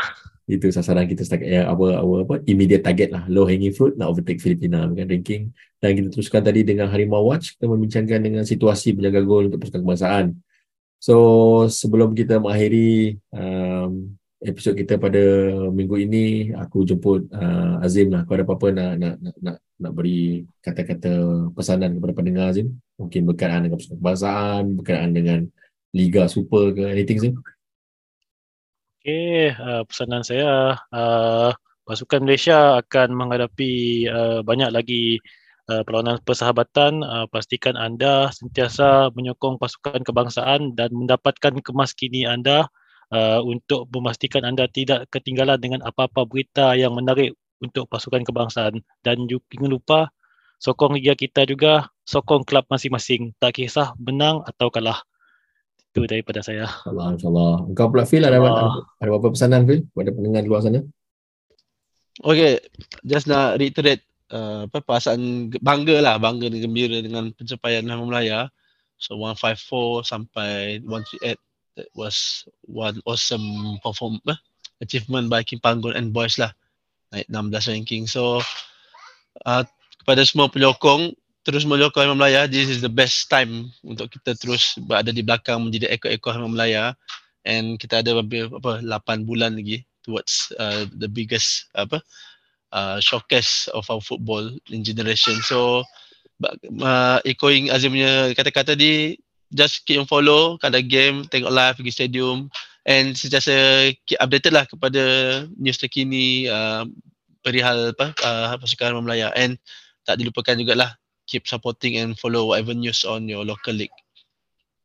itu sasaran kita setakat yang apa apa apa immediate target lah low hanging fruit nak overtake Filipina kan ranking dan kita teruskan tadi dengan Harimau Watch kita membincangkan dengan situasi penjaga gol untuk pasukan kebangsaan so sebelum kita mengakhiri um, episod kita pada minggu ini aku jemput uh, Azim lah. Kau ada apa-apa nak nak nak nak, nak beri kata-kata pesanan kepada pendengar Azim? Mungkin berkaitan dengan kebangsaan berkaitan dengan Liga Super ke anything Azim? Okey, uh, pesanan saya uh, pasukan Malaysia akan menghadapi uh, banyak lagi uh, perlawanan persahabatan. Uh, pastikan anda sentiasa menyokong pasukan kebangsaan dan mendapatkan kemas kini anda uh, untuk memastikan anda tidak ketinggalan dengan apa-apa berita yang menarik untuk pasukan kebangsaan dan ju- jangan lupa sokong liga kita juga, sokong klub masing-masing. Tak kisah menang atau kalah. Itu daripada saya. InsyaAllah, insyaAllah. Engkau pula Phil, ada, ada, apa pesanan Phil kepada pendengar di luar sana? Okay, just nak reiterate uh, apa perasaan bangga lah, bangga dan gembira dengan pencapaian Nama Melaya. So 154 sampai 138 that was one awesome perform uh, achievement by Kim Panggon and boys lah. Naik 16 ranking. So uh, kepada semua penyokong terus menyokong Imam Melaya, this is the best time untuk kita terus berada di belakang menjadi ekor-ekor Imam Melaya and kita ada hampir apa 8 bulan lagi towards uh, the biggest apa uh, showcase of our football in generation. So uh, echoing Azim punya kata-kata tadi just keep on follow kada game tengok live pergi stadium and sentiasa keep updated lah kepada news terkini uh, perihal apa uh, pasukan Melaya and tak dilupakan jugalah keep supporting and follow whatever news on your local league.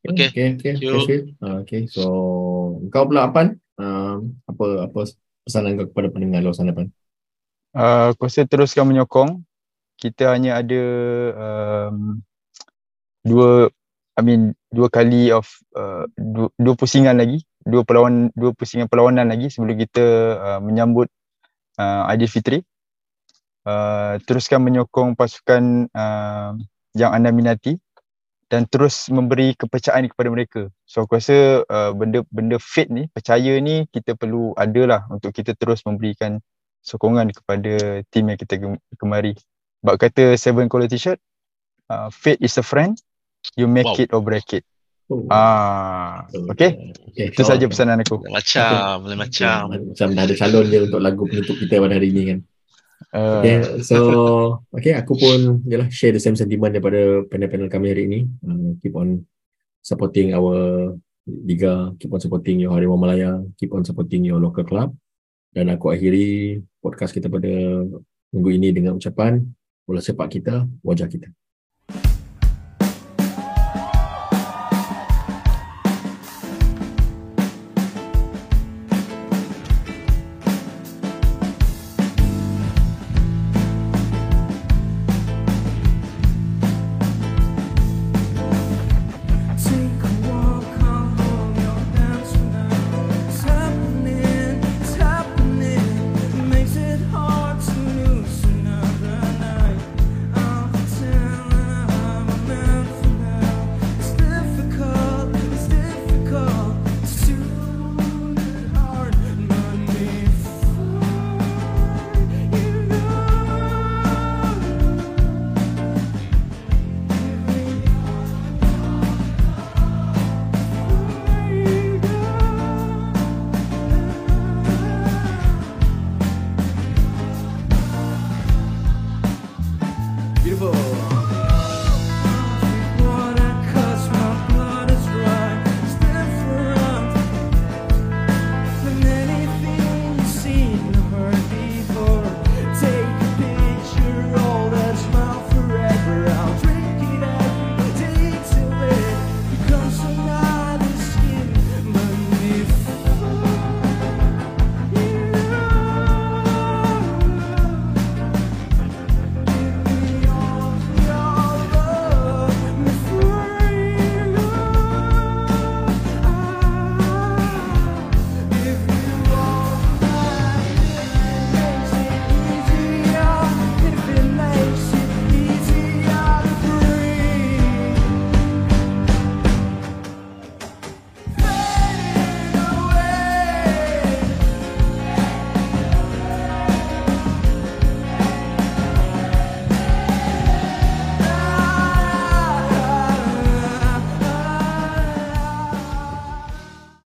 Okay. Okay, okay, Thank okay, you. Ah, okay. so engkau pula Apan, um, apa apa pesanan kau kepada pendengar luar sana Pan? Uh, aku rasa teruskan menyokong. Kita hanya ada um, dua, I mean dua kali of uh, dua, dua pusingan lagi, dua perlawan dua pusingan perlawanan lagi sebelum kita uh, menyambut uh, Aidilfitri. Uh, teruskan menyokong pasukan uh, yang anda minati dan terus memberi kepercayaan kepada mereka. So aku rasa uh, benda benda faith ni, percaya ni kita perlu ada lah untuk kita terus memberikan sokongan kepada tim yang kita gemari. Sebab kata Seven Quality Shirt, uh, fate is a friend, you make Wow. it or break it. Oh. Ah, okay, okay. itu saja pesanan aku. Macam, okay. macam. Macam dah ada calon dia untuk lagu penutup kita pada hari ini kan. Uh, Okay, so okay, aku pun yalah share the same sentiment daripada panel-panel kami hari ini. Uh, keep on supporting our liga, keep on supporting your Harimau Malaya, keep on supporting your local club. Dan aku akhiri podcast kita pada minggu ini dengan ucapan bola sepak kita, wajah kita.